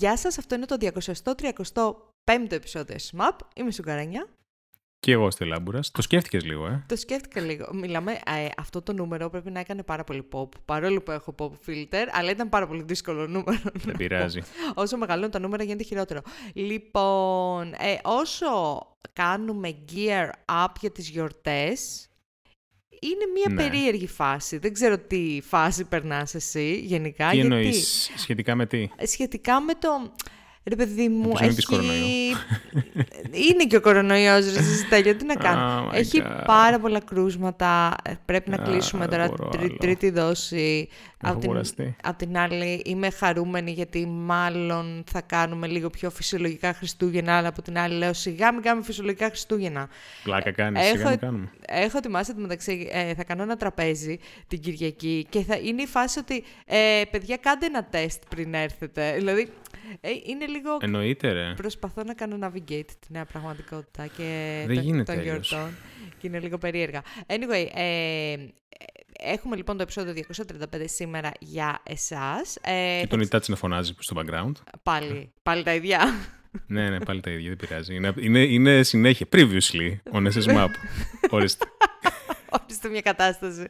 Γεια σας, αυτό είναι το 235ο επεισόδιο SMAP. Είμαι η Σουγκαρένια. Και εγώ στη Λάμπουρας. Το σκέφτηκες λίγο, ε; Το σκέφτηκα λίγο. Μιλάμε, ε, αυτό το νούμερο πρέπει να έκανε πάρα πολύ pop. Παρόλο που έχω pop filter, αλλά ήταν πάρα πολύ δύσκολο νούμερο. Δεν πειράζει. Όσο μεγαλώνουν τα νούμερα γίνεται χειρότερο. Λοιπόν, ε, όσο κάνουμε gear up για τις γιορτές, είναι μια Ναι. περίεργη φάση. Δεν ξέρω τι φάση περνάς εσύ γενικά. Τι γιατί εννοείς, σχετικά με τι; σχετικά με το... Ρε παιδί μου, Ελπίζω να μην πεις κορονοϊό. είναι και ο κορονοϊός, ρε Στέλιο, τι να κάνω. Oh my Έχει God. πάρα πολλά κρούσματα, ε, πρέπει να Α, κλείσουμε δεν τώρα μπορώ τρι- άλλο. τρίτη δόση. Έχω Απ' την, κουραστεί. απ' την άλλη είμαι χαρούμενη γιατί μάλλον θα κάνουμε λίγο πιο φυσιολογικά Χριστούγεννα, αλλά από την άλλη λέω σιγά μην κάνουμε φυσιολογικά Χριστούγεννα. Πλάκα κάνεις, Έχω- σιγά μην κάνουμε. Έχω ετοιμάσει το μεταξύ, ε, θα κάνω ένα τραπέζι την Κυριακή και θα είναι η φάση ότι ε, παιδιά κάντε ένα τεστ πριν έρθετε. Δηλαδή ε, είναι λίγο... Εννοείται, ρε. Προσπαθώ να κάνω navigate τη νέα πραγματικότητα και Δεν των- γίνεται των αλλιώς. γιορτών και είναι λίγο περίεργα. Anyway, ε, έχουμε λοιπόν το επεισόδιο 235 σήμερα για εσάς. Ε, Και θα τον Ιτάτσι να φωνάζει στο background. Πάλι, πάλι τα ίδια. ναι, ναι, πάλι τα ίδια, δεν πειράζει. Είναι, είναι, είναι συνέχεια. Previously, on SS Map. Ορίστε. Ορίστε μια κατάσταση.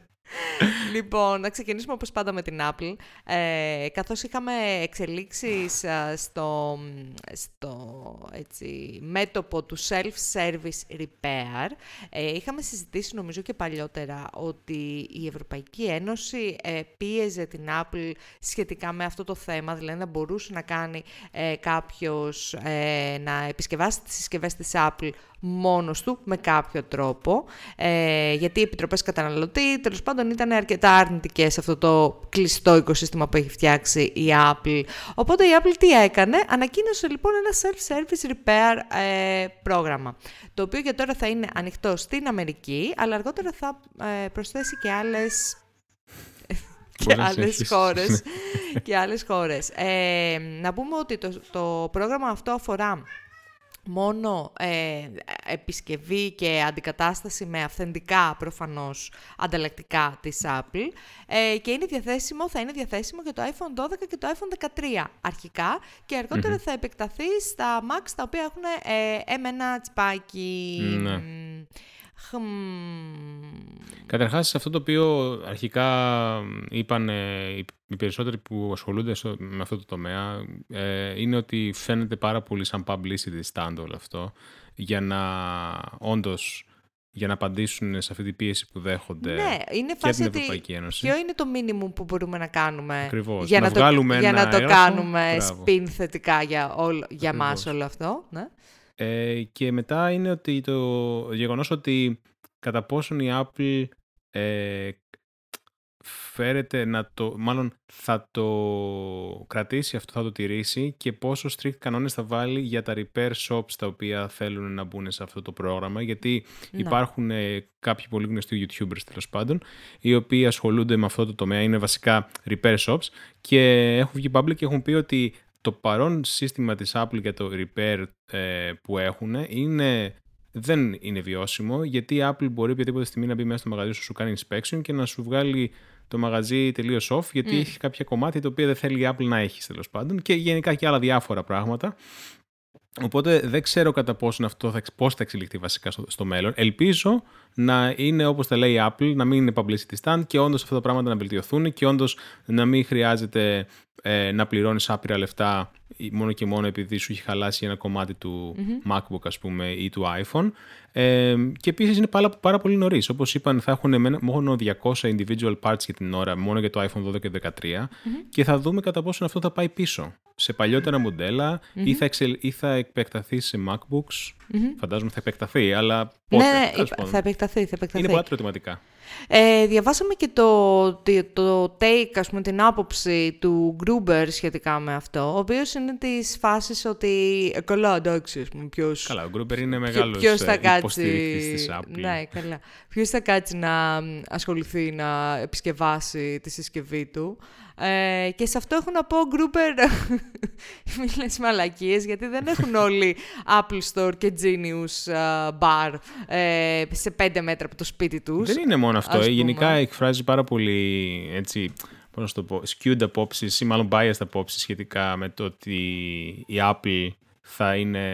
Λοιπόν, να ξεκινήσουμε όπως πάντα με την Apple. Ε, καθώς είχαμε εξελίξεις α, στο, στο έτσι, μέτωπο του self-service repair, ε, είχαμε συζητήσει νομίζω και παλιότερα ότι η Ευρωπαϊκή Ένωση ε, πίεζε την Apple σχετικά με αυτό το θέμα, δηλαδή να μπορούσε να κάνει ε, κάποιος ε, να επισκευάσει τις συσκευές της Apple μόνος του με κάποιο τρόπο, ε, γιατί οι επιτροπές καταναλωτή τέλος πάντων ήταν αρκετά αρνητικές σε αυτό το κλειστό οικοσύστημα που έχει φτιάξει η Apple. Οπότε η Apple τι έκανε, ανακοίνωσε λοιπόν ένα self-service repair ε, πρόγραμμα, το οποίο για τώρα θα είναι ανοιχτό στην Αμερική, αλλά αργότερα θα ε, προσθέσει και άλλες και Μπορείς να άλλες συνεχίσεις. χώρες. και άλλες χώρες. Ε, να πούμε ότι το, το πρόγραμμα αυτό αφορά μόνο ε, επισκευή και αντικατάσταση με αυθεντικά προφανώς ανταλλακτικά της Apple ε, και είναι διαθέσιμο, θα είναι διαθέσιμο για το iPhone 12 και το iPhone 13 αρχικά και αργοτερα θα επεκταθεί στα Macs τα οποία έχουν ε, M1 τσιπάκι. Ναι. Μ, χμ. Καταρχάς, αυτό το οποίο αρχικά είπαν ε, οι- οι περισσότεροι που ασχολούνται στο- με αυτό το τομέα ε, είναι ότι φαίνεται πάρα πολύ σαν publicity stand όλο αυτό για να όντως για να απαντήσουν σε αυτή την πίεση που δέχονται Ναι, είναι και φάση την ότι Ευρωπαϊκή Ένωση. ποιο είναι το minimum που μπορούμε να κάνουμε Ακριβώς. για Να να, βγάλουμε το, για ένα να το έγγραφο. κάνουμε Μπράβο. spin θετικά για, όλο, για Ακριβώς. μας όλο αυτό. Ναι. Ε, και μετά είναι ότι το γεγονός ότι κατά πόσον η Apple ε, φέρεται να το, μάλλον θα το κρατήσει αυτό, θα το τηρήσει και πόσο strict κανόνες θα βάλει για τα repair shops τα οποία θέλουν να μπουν σε αυτό το πρόγραμμα γιατί Ναι. υπάρχουν ε, κάποιοι πολύ γνωστοί YouTubers τέλος πάντων οι οποίοι ασχολούνται με αυτό το τομέα, είναι βασικά repair shops και έχουν βγει public και έχουν πει ότι το παρόν σύστημα της Apple για το repair ε, που έχουν είναι, δεν είναι βιώσιμο γιατί η Apple μπορεί οποιαδήποτε στιγμή να μπει μέσα στο μαγαζί σου, σου κάνει inspection και να σου βγάλει το μαγαζί τελείως off γιατί έχει κάποια κομμάτια τα οποία δεν θέλει η Apple να έχεις τέλος πάντων και γενικά και άλλα διάφορα πράγματα. Οπότε δεν ξέρω κατά πόσο αυτό θα, πώς θα εξελιχθεί βασικά στο, στο μέλλον. Ελπίζω να είναι όπως τα λέει η Apple, να μην είναι publicity stand και όντως αυτά τα πράγματα να βελτιωθούν και όντως να μην χρειάζεται ε, να πληρώνεις άπειρα λεφτά μόνο και μόνο επειδή σου έχει χαλάσει ένα κομμάτι του MacBook ας πούμε ή του iPhone. Ε, και επίσης είναι πάρα, πάρα πολύ νωρίς. Όπως είπαν θα έχουν εμένα- μόνο 200 individual parts για την ώρα, μόνο για το iPhone 12 και 13 και θα δούμε κατά πόσο αυτό θα πάει πίσω. Σε παλιότερα μοντέλα ή, θα εξελ, ή θα επεκταθεί σε MacBooks. Φαντάζομαι θα επεκταθεί, αλλά πότε. ναι, ναι, τέλος είπα- πάντων. θα επεκταθεί, θα επεκταθεί. Είναι πολλά ερωτηματικά. Ε, διαβάσαμε και το, το, το take, ας πούμε, την άποψη του Γκρούμπερ σχετικά με αυτό, ο οποίος είναι της φάσης ότι, ε, καλά, εντάξει, ας πούμε, ποιος... Καλά, ο Γκρούπερ είναι μεγάλος Ποιος θα ε, κάτσει... υποστηρικτής της Apple. Ναι, καλά. Ποιος θα κάτσει να μ, ασχοληθεί να επισκευάσει τη συσκευή του. Ε, και σε αυτό έχω να πω, Γκρούπερ, μη λες μαλακίες, γιατί δεν έχουν όλοι Apple Store και Genius ε, Bar ε, σε πέντε μέτρα από το σπίτι τους. Δεν είναι μόνο αυτό. ας ε, Γενικά πούμε. εκφράζει πάρα πολύ έτσι, πώς να το πω, skewed απόψεις ή μάλλον biased απόψεις σχετικά με το ότι η Apple θα είναι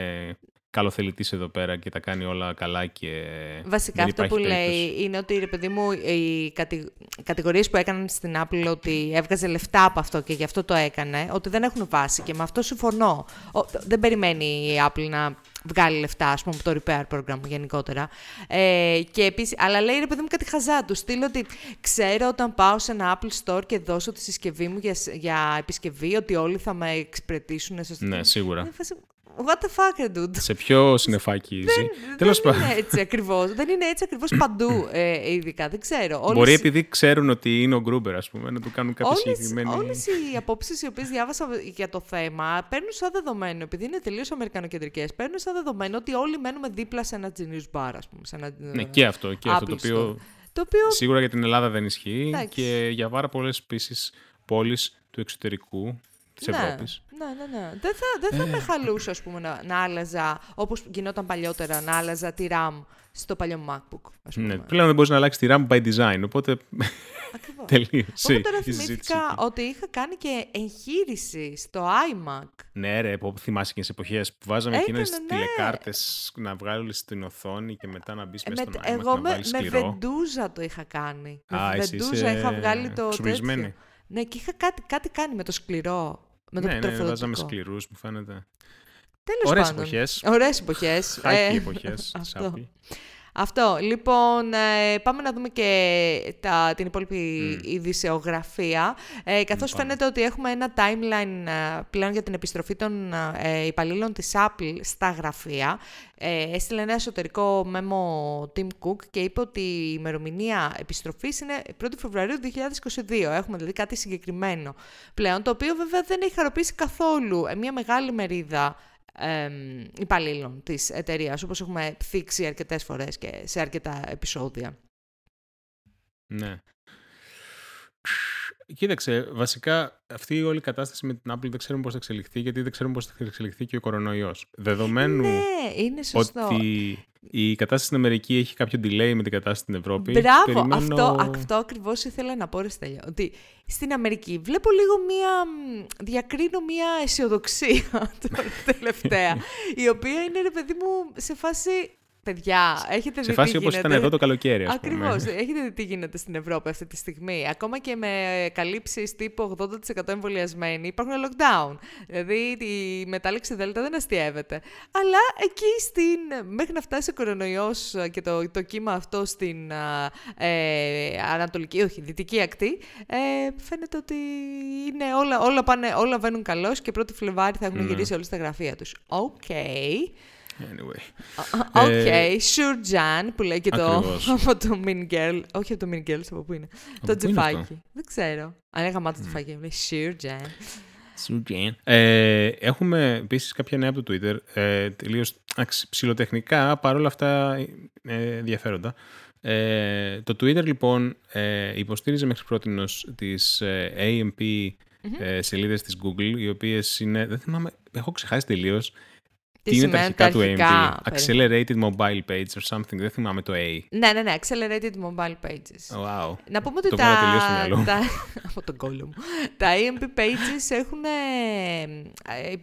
καλοθελητής εδώ πέρα και τα κάνει όλα καλά και. Βασικά αυτό που λέει είναι ότι ρε παιδί μου, οι κατη... κατηγορίες που έκαναν στην Apple ότι έβγαζε λεφτά από αυτό και γι' αυτό το έκανε, ότι δεν έχουν βάση και με αυτό συμφωνώ. Δεν περιμένει η Apple να βγάλει λεφτά, ας πούμε, από το repair program γενικότερα. Ε, και επίσης, αλλά λέει ρε παιδί μου κάτι χαζά τους. Στείλω ότι ξέρω όταν πάω σε ένα Apple Store και δώσω τη συσκευή μου για, για επισκευή ότι όλοι θα με εξυπηρετήσουν. Ναι, σίγουρα. What the fuck, dude; Σε ποιο συνεφάκι ζει. Τέλος πάντων. Δεν είναι έτσι ακριβώς. δεν είναι έτσι ακριβώς παντού, ε, ειδικά. Δεν ξέρω. Όλες... Μπορεί επειδή ξέρουν ότι είναι ο Γκρούμπερ, ας πούμε, να του κάνουν κάποια όλες, συγκεκριμένη. Όλες οι απόψεις οι οποίες διάβασα για το θέμα παίρνουν σαν δεδομένο, επειδή είναι τελείως αμερικανοκεντρικές, παίρνουν σαν δεδομένο ότι όλοι μένουμε δίπλα σε ένα genius bar, ας πούμε. Σε ένα, ναι, και αυτό. Και αυτό το οποίο, το οποίο. Σίγουρα για την Ελλάδα δεν ισχύει και για πάρα πολλές επίσης πόλεις του εξωτερικού της ναι, Ευρώπης. Ναι, ναι, ναι. Δεν θα, δεν θα ε. με χαλούσε, ας πούμε, να, να άλλαζα, όπως γινόταν παλιότερα, να άλλαζα τη RAM στο παλιό MacBook. Ας πούμε. Ναι, πλέον δεν μπορείς να αλλάξεις τη RAM by design, οπότε τελείωσε η τώρα θυμήθηκα ότι είχα κάνει και εγχείρηση στο iMac. Ναι, ρε, που θυμάσαι και σε εποχές που βάζαμε εκείνες τι ναι. τηλεκάρτες να βγάλεις στην οθόνη και μετά να μπεις ε, μέσα στον iMac. Εγώ να με, με βεντούζα το είχα κάνει. Α, με βεντούζα είχα βγάλει το. Τέτοιο. Ναι, και είχα κάτι, κάτι κάνει με το σκληρό. Με το ναι, ναι, βάζαμε σκληρούς, μου φαίνεται. Τέλος Ωραίες εποχές. Ωραίες εποχές. Χάκι ε, εποχές. Αυτό. Λοιπόν, ε, πάμε να δούμε και τα, την υπόλοιπη mm. ειδησεογραφία. Ε, καθώς φαίνεται ότι έχουμε ένα timeline ε, πλέον για την επιστροφή των ε, υπαλλήλων της Apple στα γραφεία. Ε, έστειλε ένα εσωτερικό μέμο Tim Cook και είπε ότι η ημερομηνία επιστροφής είναι 1η Φεβρουαρίου 2022. Έχουμε δηλαδή κάτι συγκεκριμένο πλέον, το οποίο βέβαια δεν έχει χαροποιήσει καθόλου μια μεγάλη μερίδα ε, υπαλλήλων της εταιρείας, όπως έχουμε θίξει αρκετές φορές και σε αρκετά επεισόδια. Ναι. Κοίταξε, βασικά αυτή η όλη κατάσταση με την Apple δεν ξέρουμε πώς θα εξελιχθεί, γιατί δεν ξέρουμε πώς θα εξελιχθεί και ο κορονοϊός. Δεδομένου ναι, είναι σωστό. ότι η κατάσταση στην Αμερική έχει κάποιο delay με την κατάσταση στην Ευρώπη. Μπράβο, περιμένω... αυτό, αυτό ακριβώς ήθελα να πω, Ρεστέλια. Ότι στην Αμερική βλέπω λίγο μία. διακρίνω μία αισιοδοξία τώρα τελευταία. η οποία είναι, ρε παιδί μου, σε φάση Παιδιά, έχετε σε φάση όπως ήταν εδώ το καλοκαίρι, ας πούμε. Ακριβώς. Έχετε δει τι γίνεται στην Ευρώπη αυτή τη στιγμή. Ακόμα και με καλύψεις τύπου 80% εμβολιασμένοι υπάρχουν lockdown. Δηλαδή η μετάλληξη Δέλτα δεν αστείευεται. Αλλά εκεί στην. μέχρι να φτάσει ο κορονοϊός και το, το κύμα αυτό στην ε, ανατολική, όχι, δυτική ακτή, ε, φαίνεται ότι είναι όλα, όλα, πάνε, όλα βαίνουν καλώς και 1η Φλεβάρι θα έχουν μμ. γυρίσει όλοι στα γραφεία τους. OK. Okay. Anyway. OK, okay. Ε, sure Jan, που λέει και το από το Mean Girl. Όχι από το Mean Girls, από πού είναι. το τζιφάκι. Δεν ξέρω. Αν έγαμε το τζιφάκι, λέει Sure Jan. Sure Jan. Ε, έχουμε επίσης κάποια νέα από το Twitter. Ε, Τελείω ψηλοτεχνικά, παρόλα αυτά ε, ενδιαφέροντα. Ε, το Twitter λοιπόν ε, υποστήριζε μέχρι πρώτη τις ε, AMP mm-hmm. ε, σελίδες της Google, οι οποίες είναι, δεν θυμάμαι, έχω ξεχάσει τελείως, τι, είναι τα αρχικά του AMP. Accelerated Mobile Pages or something. Δεν θυμάμαι το A. Ναι, ναι, ναι. Accelerated Mobile Pages. Wow. Να πούμε ότι το τα... τα... από τον κόλλο μου. τα AMP Pages έχουν... Ε,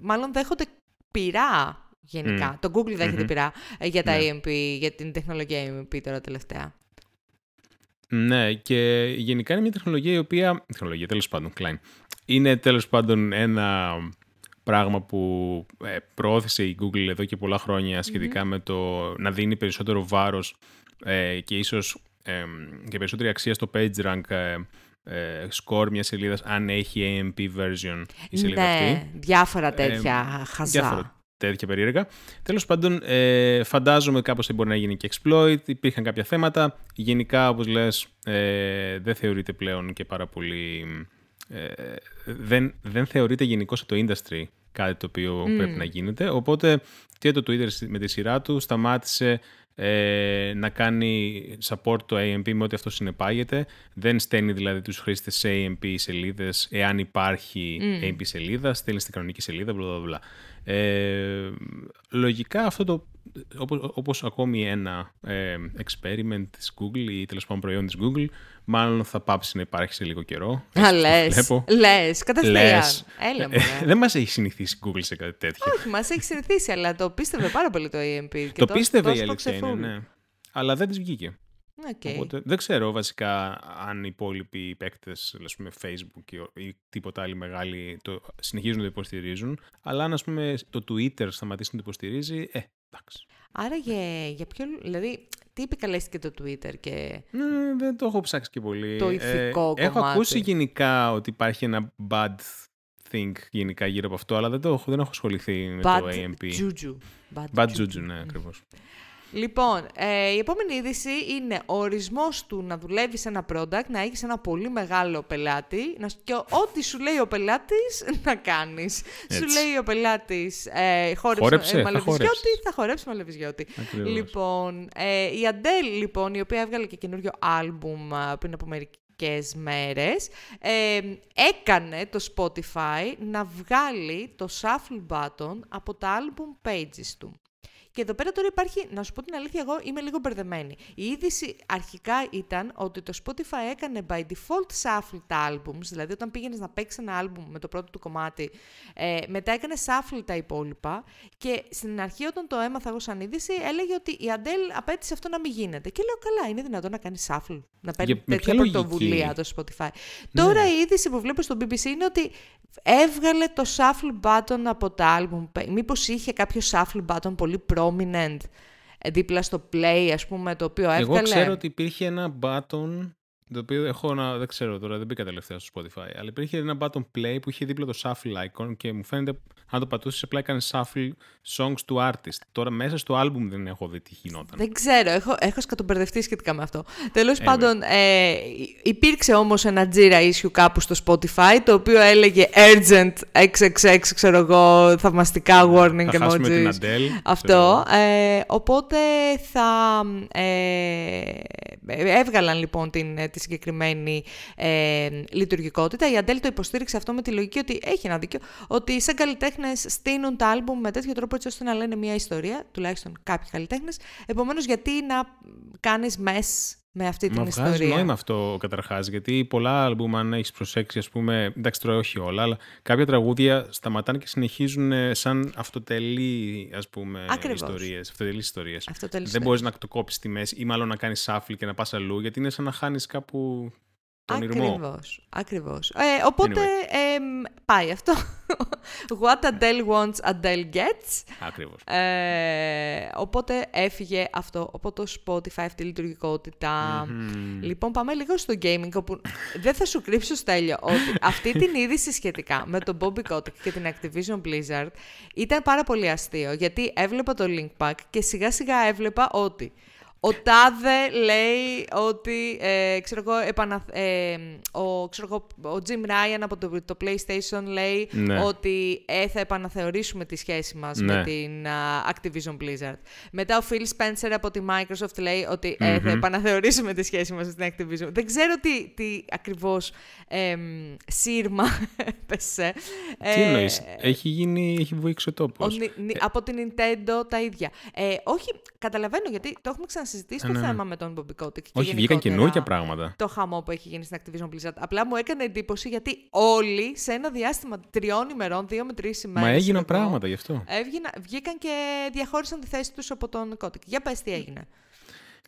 μάλλον δέχονται πειρά γενικά. Mm. Το Google δέχεται mm-hmm. πειρά ε, για τα yeah. Ναι. AMP, για την τεχνολογία AMP τώρα τελευταία. Ναι, και γενικά είναι μια τεχνολογία η οποία... Τεχνολογία, τέλος πάντων, Klein. Είναι τέλος πάντων ένα πράγμα που ε, προώθησε η Google εδώ και πολλά χρόνια με το να δίνει περισσότερο βάρος ε, και ίσως ε, και περισσότερη αξία στο PageRank ε, ε, score μιας σελίδας αν έχει AMP version η σελίδα ναι, αυτή. διάφορα τέτοια ε, χαζά. Διάφορα τέτοια περίεργα. Τέλος πάντων, ε, φαντάζομαι κάπως μπορεί να γίνει και exploit, υπήρχαν κάποια θέματα. Γενικά, όπως λες, ε, δεν θεωρείται πλέον και πάρα πολύ ε, δεν, δεν θεωρείται γενικώ το industry κάτι το οποίο πρέπει να γίνεται. Οπότε και το Twitter με τη σειρά του σταμάτησε ε, να κάνει support το AMP με ό,τι αυτό συνεπάγεται. Δεν στέλνει δηλαδή τους χρήστες σε AMP σελίδες εάν υπάρχει Mm. AMP σελίδα, στέλνει στην κανονική σελίδα, bla, bla, bla. Ε, λογικά αυτό το, όπως, όπως ακόμη ένα ε, experiment της Google ή τέλος πάντων προϊόν της Google, μάλλον θα πάψει να υπάρχει σε λίγο καιρό. Α, Έτσι το λες, βλέπω. λες, κατευθείαν. Λες. Έλα μου. Ε, δεν μας έχει συνηθίσει η Google σε κάτι τέτοιο. Όχι, μας έχει συνηθίσει, αλλά το πίστευε πάρα πολύ το AMP. Και το το- πίστευε το η αλήθεια σπρώξε είναι, full. ναι. Αλλά δεν της βγήκε. Οκ. Οπότε δεν ξέρω βασικά αν οι υπόλοιποι παίκτες, ας πούμε Facebook και- ή τίποτα άλλη μεγάλη, το συνεχίζουν να το υποστηρίζουν. Αλλά αν ας πούμε το Twitter σταματήσει να το υποστηρίζει, ε, εντάξει. Άρα για, για ποιο... Δηλαδή, τι επικαλέστηκε το Twitter και... Ναι, δεν το έχω ψάξει και πολύ. Το ηθικό Έχω κομμάτι. ακούσει γενικά ότι υπάρχει ένα bad thing γενικά γύρω από αυτό, αλλά δεν, το έχω, δεν έχω ασχοληθεί με Bad το AMP. juju. Bad juju, ναι, ακριβώς. Λοιπόν, ε, η επόμενη είδηση είναι ο ορισμός του να δουλεύεις σε ένα product, να έχεις ένα πολύ μεγάλο πελάτη να, σου- και ό,τι σου λέει ο πελάτης να κάνεις. Σου Έτσι. λέει ο πελάτης ε, χόρεψε, Χόρεψε, ε, θα μαλεβιζιώτη, χορέψεις. θα χορέψει μαλεβιζιώτη. Ακριβώς. Λοιπόν, ε, η Adele, λοιπόν, η οποία έβγαλε και καινούριο άλμπουμ α, πριν από μερικές μέρες, ε, έκανε το Spotify να βγάλει το shuffle button από τα album pages του. Και εδώ πέρα τώρα υπάρχει, να σου πω την αλήθεια, εγώ είμαι λίγο μπερδεμένη. Η είδηση αρχικά ήταν ότι το Spotify έκανε by default shuffle τα albums, δηλαδή όταν πήγαινες να παίξεις ένα album με το πρώτο του κομμάτι, ε, μετά έκανε shuffle τα υπόλοιπα και στην αρχή όταν το έμαθα εγώ σαν είδηση έλεγε ότι η Adele απέτησε αυτό να μην γίνεται. Και λέω καλά, είναι δυνατόν να κάνεις shuffle, να παίρνεις Για- με τέτοια ποια λογική; πρωτοβουλία το Spotify. Ναι. Τώρα η είδηση που βλέπω στο BBC είναι ότι έβγαλε το shuffle button από τα album. Μήπως είχε κάποιο shuffle button πολύ prominent ε, δίπλα στο play, ας πούμε, το οποίο έβγαλε. Εγώ ξέρω ότι υπήρχε ένα button, το οποίο έχω να, δεν ξέρω τώρα, δεν μπήκα τελευταία στο Spotify, αλλά υπήρχε ένα button play που είχε δίπλα το shuffle icon και μου φαίνεται, αν το πατούσεις, απλά έκανες shuffle songs του artist. Τώρα μέσα στο album δεν έχω δει τι γινόταν. Δεν ξέρω, έχω, έχω σκατομπερδευτεί σχετικά με αυτό. Τέλος Anyway. πάντων, ε, υ- υπήρξε όμως ένα Jira issue κάπου στο Spotify, το οποίο έλεγε urgent XXX, ξέρω εγώ, θαυμαστικά warning θα χάσουμε την emojis. Adele. Αυτό. Ε, οπότε θα ε, έβγαλαν λοιπόν την, τη συγκεκριμένη ε, λειτουργικότητα. Η Αντέλ το υποστήριξε αυτό με τη λογική ότι έχει ένα δίκιο, ότι σαν καλλιτέχνες στείνουν τα άλμπουμ με τέτοιο τρόπο έτσι ώστε να λένε μια ιστορία, τουλάχιστον κάποιοι καλλιτέχνες. Επομένως, γιατί να κάνεις μες με αυτή την Μα βγάζει ιστορία; νόημα αυτό καταρχάς, γιατί πολλά άλμπουμ, αν έχεις προσέξει, ας πούμε, εντάξει τώρα όχι όλα, αλλά κάποια τραγούδια σταματάνε και συνεχίζουν ε, σαν αυτοτελή, ας πούμε, Ακριβώς. ιστορίες, αυτοτελείς ιστορίες. Αυτό τέλος Δεν το- μπορείς να το κόψεις στη μέση ή μάλλον να κάνεις shuffle και να πας αλλού, γιατί είναι σαν να χάνεις κάπου τον ήρμο. Ακριβώς, ακριβώς. Ε, οπότε εμ, πάει αυτό. What Adele wants, Adele gets. Ακριβώς. Ε, οπότε έφυγε αυτό από το Spotify αυτή η λειτουργικότητα. Μμμ. Λοιπόν, πάμε λίγο στο gaming, όπου δεν θα σου κρύψω, Στέλιο, ότι αυτή την είδηση σχετικά με τον Bobby Kotick και την Activision Blizzard ήταν πάρα πολύ αστείο, γιατί έβλεπα το link pack και σιγά σιγά έβλεπα ότι ο Τάδε λέει ότι, ε, ξέρω εγώ, επανα, ε, ο, ξέρω εγώ, ο Jim Ryan από το, το PlayStation λέει Ναι. ότι ε, θα επαναθεωρήσουμε τη σχέση μας με Ναι. την α, Activision Blizzard. Μετά ο Phil Spencer από τη Microsoft λέει ότι ε, θα επαναθεωρήσουμε τη σχέση μας με την Activision. Δεν ξέρω τι, τι ακριβώς εμ, σύρμα έπεσε. Τι Ε, εννοείς, έχει γίνει, έχει βουήξει ο ο τόπος. Νι- Νι- από την Nintendo τα ίδια. Ε, όχι, καταλαβαίνω γιατί το έχουμε ξανασυζητήσει Ε, το ναι, ναι. θέμα με τον Bobby Kotick. και Όχι, βγήκαν γενικότερα καινούργια πράγματα. Το χαμό που έχει γίνει στην Activision Blizzard. Απλά μου έκανε εντύπωση γιατί όλοι σε ένα διάστημα τριών ημερών, δύο με τρεις ημέρες. Μα έγιναν πράγματα γι' αυτό. βγήκαν και διαχώρισαν τη θέση τους από τον Kotick. Για πες τι έγινε.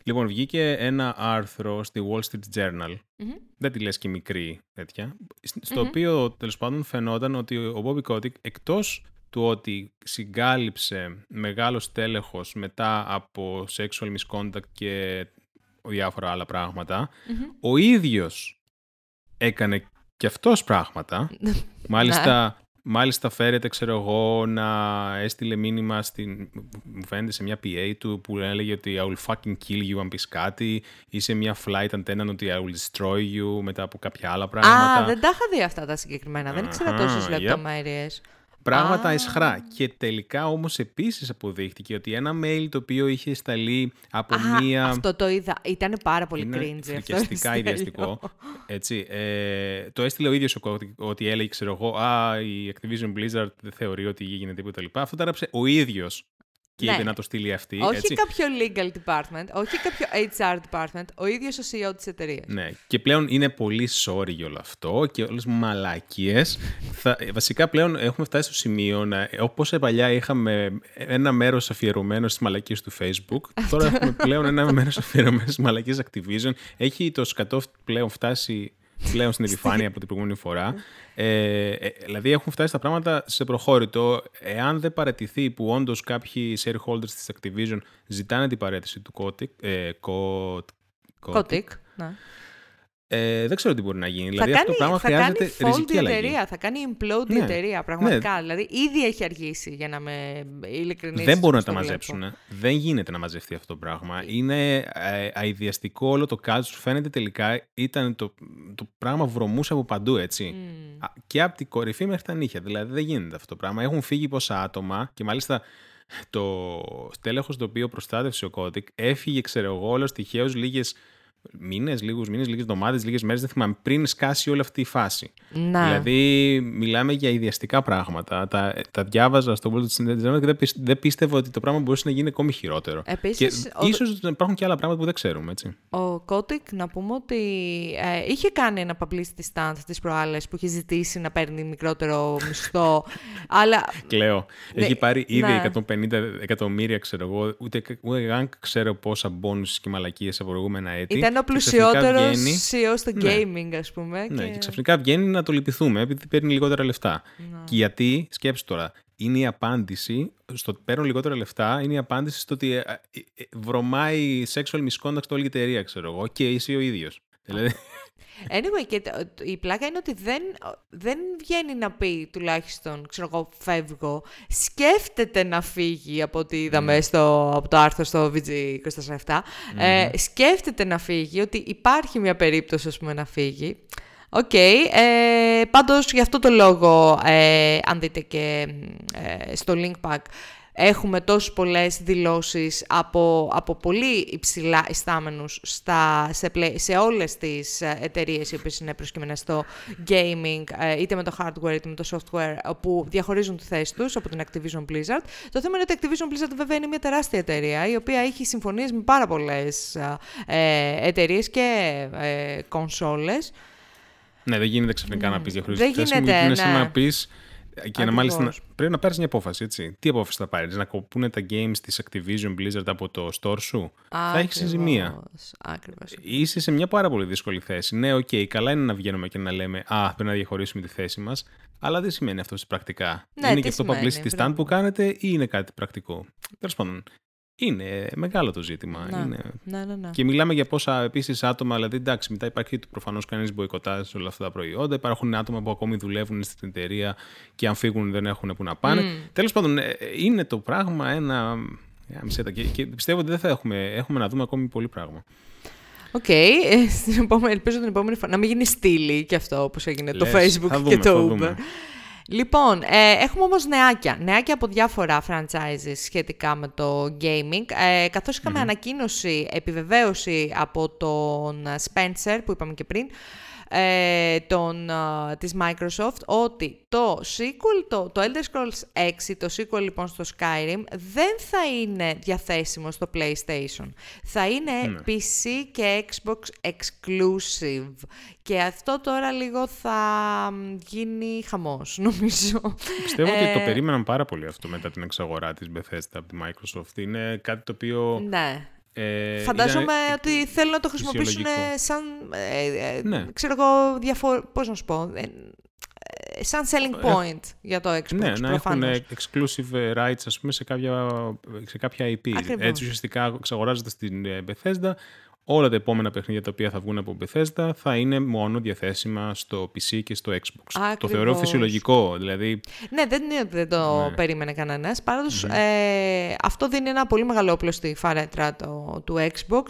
Λοιπόν, βγήκε ένα άρθρο στη Wall Street Journal. Μμμ. Δεν τη λες και μικρή τέτοια. Στο οποίο τέλος πάντων φαινόταν ότι ο Bobby Kotick εκτός του ότι συγκάλυψε μεγάλο τέλεχος μετά από sexual misconduct και διάφορα άλλα πράγματα, ο ίδιος έκανε και αυτός πράγματα. μάλιστα, μάλιστα φέρεται, ξέρω εγώ, να έστειλε μήνυμα στην, μου φαίνεται σε μια PA του που έλεγε ότι I will fucking kill you αν πεις κάτι ή σε μια flight antenna ότι I will destroy you μετά από κάποια άλλα πράγματα. Α, δεν τα είχα δει αυτά τα συγκεκριμένα. Δεν ήξερα Αχα, τόσες yep. Λεπτομέρειε. πράγματα Α. εσχρά. Και τελικά όμως επίσης αποδείχτηκε ότι ένα mail το οποίο είχε σταλεί από Α, μία... αυτό το είδα. Ήταν πάρα πολύ Είναι cringy αυτό. φρικιαστικά Στέλιο. ιδιαστικό. Έτσι, ε, το έστειλε ο ίδιος ο Kotick, ότι έλεγε, ξέρω εγώ, «Α, η Activision Blizzard δεν θεωρεί ότι γίνεται τίποτα λοιπά». Αυτό το έγραψε ο ίδιος και Ναι. είπε να το στείλει αυτή. Όχι έτσι. κάποιο legal department, όχι κάποιο HR department, ο ίδιος ο CEO της εταιρείας. Ναι, και πλέον είναι πολύ sorry για όλο αυτό και όλες μαλακίες. Θα, βασικά πλέον έχουμε φτάσει στο σημείο να, όπως παλιά είχαμε ένα μέρος αφιερωμένο στις μαλακίες του Facebook, τώρα έχουμε πλέον ένα μέρος αφιερωμένο στις μαλακίες Activision. Έχει το σκατό πλέον φτάσει πλέον στην επιφάνεια από την προηγούμενη φορά. Ε, ε, δηλαδή έχουν φτάσει τα πράγματα σε προχώρητο. Εάν δεν παρατηθεί που όντως κάποιοι shareholders της Activision ζητάνε την παρέτηση του Kotick, ε, Ko- Kotick, Kotick, ναι. Ε, δεν ξέρω τι μπορεί να γίνει. Θα δηλαδή κάνει, αυτό το πράγμα θα χρειάζεται κάνει fold ριζική η αλλαγή. εταιρεία, θα κάνει implode η Ναι. εταιρεία, πραγματικά. Δηλαδή, ήδη έχει αργήσει, για να με ειλικρινής. Δεν μπορούν να τα στο μαζέψουν. βλέπω. Δεν γίνεται να μαζευτεί αυτό το πράγμα. Είναι ε, αειδιαστικό όλο το culture. Φαίνεται τελικά ήταν το, το πράγμα βρωμούσε από παντού, έτσι. Μμμ. Α, Και από την κορυφή μέχρι τα νύχια. Δηλαδή δεν γίνεται αυτό το πράγμα. Έχουν φύγει πόσα άτομα και μάλιστα το τέλεχος το οποίο προστάτευσε ο Κώτικ έφυγε, ξέρω εγώ, όλος τυχαίως λίγες μήνες, λίγους μήνες, λίγες εβδομάδες, λίγες μέρες, δεν θυμάμαι, πριν σκάσει όλη αυτή η φάση. Ναι. Δηλαδή, μιλάμε για ιδιαστικά πράγματα. Τα, τα διάβαζα στο World of Cinema και δεν, πίσ- δεν πίστευα ότι το πράγμα μπορούσε να γίνει ακόμη χειρότερο. Επίσης, και ο- ίσως υπάρχουν και άλλα πράγματα που δεν ξέρουμε, έτσι. Ο Κότικ, να πούμε ότι ε, είχε κάνει ένα publicity stunt τις προάλλες που είχε ζητήσει να παίρνει μικρότερο μισθό, αλλά Κλαίω. Ναι, Έχει πάρει ήδη ναι. 150 εκατομμύρια, ξέρω εγώ, ούτε, ούτε καν ξέρω πόσα bonus και μαλακίες σε προηγούμενα έτη. ήταν ο Και ξαφνικά πλουσιότερος βγαίνει- CEO στο Ναι. gaming, ας πούμε. Ναι, και... και ξαφνικά βγαίνει να το λυπηθούμε επειδή παίρνει λιγότερα λεφτά. Ναι. Και γιατί, σκέψου τώρα, είναι η απάντηση, στο ότι παίρνουν λιγότερα λεφτά, είναι η απάντηση στο ότι ε, ε, ε, βρωμάει sexual misconduct όλη η εταιρεία, ξέρω εγώ, και εσύ ο ίδιος. Δηλαδή, Anyway, και το- η πλάκα είναι ότι δεν, δεν βγαίνει να πει τουλάχιστον, ξέρω εγώ, φεύγω. Σκέφτεται να φύγει από ό,τι είδαμε στο, από το άρθρο στο VG247. Ε, σκέφτεται να φύγει, ότι υπάρχει μια περίπτωση, ας πούμε, να φύγει. Οκ, ε, πάντως γι' αυτό το λόγο, ε, αν δείτε και ε, στο link pack, έχουμε τόσες πολλές δηλώσεις από, από πολύ υψηλά ιστάμενους στα, σε, play- σε όλες τις ε, εταιρείες οι οποίες είναι προσκείμενες στο gaming, ε, είτε με το hardware είτε με το software, όπου διαχωρίζουν τη θέση τους από την Activision Blizzard. Το θέμα είναι ότι η Activision Blizzard βέβαια είναι μια τεράστια εταιρεία, η οποία έχει συμφωνίες με πάρα πολλές ε, εταιρείες και ε, κονσόλες. ναι, δεν γίνεται ξαφνικά να πεις διαχωρίζεις Δεν τη θέση μου, γίνεται, γιατί είναι σαν ναι. να πεις. Και να μάλιστα να- Ακριβώς. πρέπει να πάρεις μια απόφαση, έτσι. Τι απόφαση θα πάρεις, να κοπούν τα games της Activision Blizzard από το store σου; Θα έχεις ζημία. Ακριβώς, Ακριβώς. Είσαι σε μια πάρα πολύ δύσκολη θέση. Ναι, οκ, καλά είναι να βγαίνουμε και να λέμε Α, πρέπει να διαχωρίσουμε τη θέση μας. Αλλά δεν σημαίνει αυτό πρακτικά. Ναι, είναι τι και αυτό σημαίνει, publicity stunt μπράβο. που κάνετε ή είναι κάτι πρακτικό. Τέλος πάντων. Είναι μεγάλο το ζήτημα. Ναι. Είναι... Ναι, ναι, ναι. Και μιλάμε για πόσα επίσης άτομα, δηλαδή εντάξει, μετά υπάρχει προφανώς κανείς μποϊκοτάζει σε όλα αυτά τα προϊόντα. Υπάρχουν άτομα που ακόμη δουλεύουν στην εταιρεία και αν φύγουν δεν έχουν που να πάνε. Mm. Τέλος πάντων, ε, είναι το πράγμα ένα. Γάμησέ τα. Και, και πιστεύω ότι δεν θα έχουμε, έχουμε να δούμε ακόμη πολύ πράγμα. Οκ, ε, στην επόμενη- ελπίζω την επόμενη φορά να μην γίνει στήλη και αυτό όπως έγινε το Λες, Facebook θα και δούμε, θα το Uber. Δούμε. Λοιπόν, ε, έχουμε όμως νεάκια. Νεάκια από διάφορα franchises σχετικά με το gaming. Ε, καθώς είχαμε ανακοίνωση, επιβεβαίωση από τον Spencer που είπαμε και πριν, ε, τον, α, της Microsoft ότι το sequel, το, το Elder Scrolls 6, το sequel λοιπόν στο Skyrim, δεν θα είναι διαθέσιμο στο PlayStation. Θα είναι Ναι. PC και Xbox exclusive. Και αυτό τώρα λίγο θα μ, γίνει χαμός, νομίζω. Πιστεύω ότι το Ε, περίμεναν πάρα πολύ αυτό μετά την εξαγορά της Bethesda από τη Microsoft. Είναι κάτι το οποίο... Ναι. Ε, Φαντάζομαι ήταν- ότι θέλουν να το χρησιμοποιήσουν φυσιολογικό. σαν, ε, ε, Ναι. ξέρω εγώ, διαφο- πώς να σου πω, ε, ε, σαν selling point για το Xbox, Ναι, να προφανώς. έχουν exclusive rights ας πούμε, σε κάποια, σε κάποια IP. Ακριβώς. Έτσι ουσιαστικά εξαγοράζεται στην ε, Bethesda όλα τα επόμενα παιχνίδια τα οποία θα βγουν από Bethesda θα είναι μόνο διαθέσιμα στο PC και στο Xbox. Το θεωρώ φυσιολογικό, δηλαδή... Ναι, δεν, δεν το ναι. περίμενε κανένας. ε, αυτό δίνει ένα πολύ μεγάλο όπλο στη φαρέτρα το, του Xbox,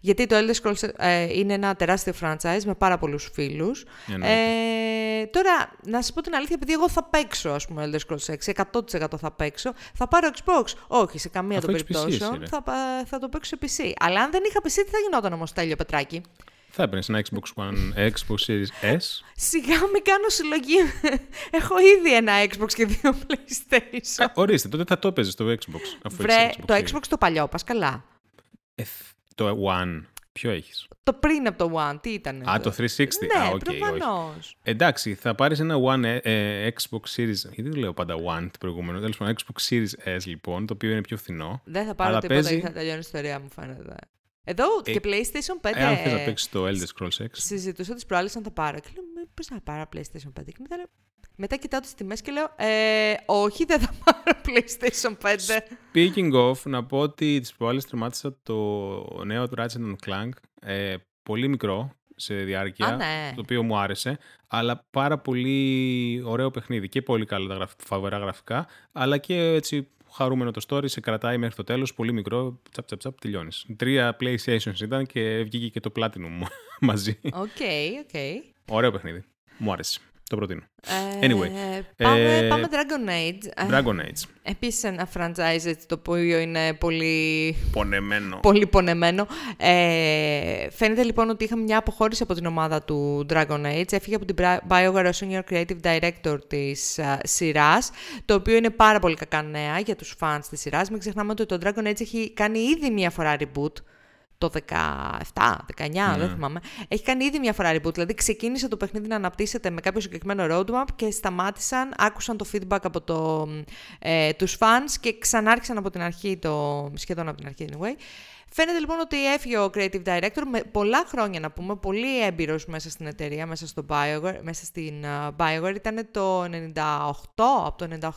γιατί το Elder Scrolls ε, είναι ένα τεράστιο franchise με πάρα πολλούς φίλους. Ε, τώρα, να σας πω την αλήθεια, επειδή εγώ θα παίξω, ας πούμε, Elder Scrolls 6, 100% θα παίξω, θα πάρω Xbox; Όχι, σε καμία των περιπτώσεων. Θα, θα το παίξω σε PC. Αλλά αν δεν είχα PC, τι θα γινόταν όμως, Τέλειο Πετράκη. Θα έπαιρνες ένα Xbox One, Xbox Series S. Σιγά μην κάνω συλλογή. Έχω ήδη ένα Xbox και δύο PlayStation. ορίστε, τότε θα το έπαιζες το Xbox. Αφού Βρε, Xbox το Xbox το παλιό, πας καλά. Ε, το One. Ποιο έχεις; Το πριν από το One, τι ήταν. Α, το 360. Ναι, Α, okay, προφανώς. Εντάξει, θα πάρεις ένα One ε, ε, Xbox Series. Γιατί λέω πάντα One το προηγούμενο. Τέλος πάντων, Xbox Series S λοιπόν, το οποίο είναι πιο φθηνό. Δεν θα πάρω τίποτα παίζει... γιατί θα τελειώνει η ιστορία μου, φαίνεται. Εδώ ε, και PlayStation 5. Εάν θες να παίξεις το Elder Scrolls 6. Συζητούσα τις προάλλες να τα πάρω. Και λέω, μήπω να πάρω PlayStation 5. Και μετά, λέω, μετά κοιτάω τις τιμές και λέω, ε, όχι, δεν θα πάρω PlayStation 5. Speaking of, να πω ότι τις προάλλες τερμάτισα το νέο του Ratchet Clank. Ε, πολύ μικρό σε διάρκεια, Α, ναι. το οποίο μου άρεσε, αλλά πάρα πολύ ωραίο παιχνίδι και πολύ καλά τα γραφ... φαβερά γραφικά, αλλά και έτσι χαρούμενο το story, σε κρατάει μέχρι το τέλος, πολύ μικρό, τσαπ τσαπ τσαπ, τελειώνεις. Τρία play sessions ήταν και βγήκε και το Platinum μαζί. Οκ, okay, οκ. Okay. Ωραίο παιχνίδι. Μου άρεσε. Το προτείνω. Ε, anyway. Πάμε, ε, πάμε Dragon Age. Dragon Age. Επίσης ένα franchise το οποίο είναι πολύ... Πονεμένο. Πολύ πονεμένο. Ε, φαίνεται λοιπόν ότι είχαμε μια αποχώρηση από την ομάδα του Dragon Age. Έφυγε από την BioWare ως Senior Creative Director της uh, σειράς, το οποίο είναι πάρα πολύ κακά νέα για τους fans της σειράς. Μην ξεχνάμε ότι το Dragon Age έχει κάνει ήδη μια φορά reboot το 17, 19, δεν ναι. θυμάμαι, έχει κάνει ήδη μια φορά reboot. Δηλαδή ξεκίνησε το παιχνίδι να αναπτύσσεται με κάποιο συγκεκριμένο roadmap και σταμάτησαν, άκουσαν το feedback από το, ε, τους fans και ξανάρχισαν από την αρχή, το, σχεδόν από την αρχή anyway. Φαίνεται λοιπόν ότι έφυγε ο creative director με πολλά χρόνια να πούμε, πολύ έμπειρος μέσα στην εταιρεία, μέσα, στο BioWare, μέσα στην uh, BioWare. Ήταν το 98, από το 98.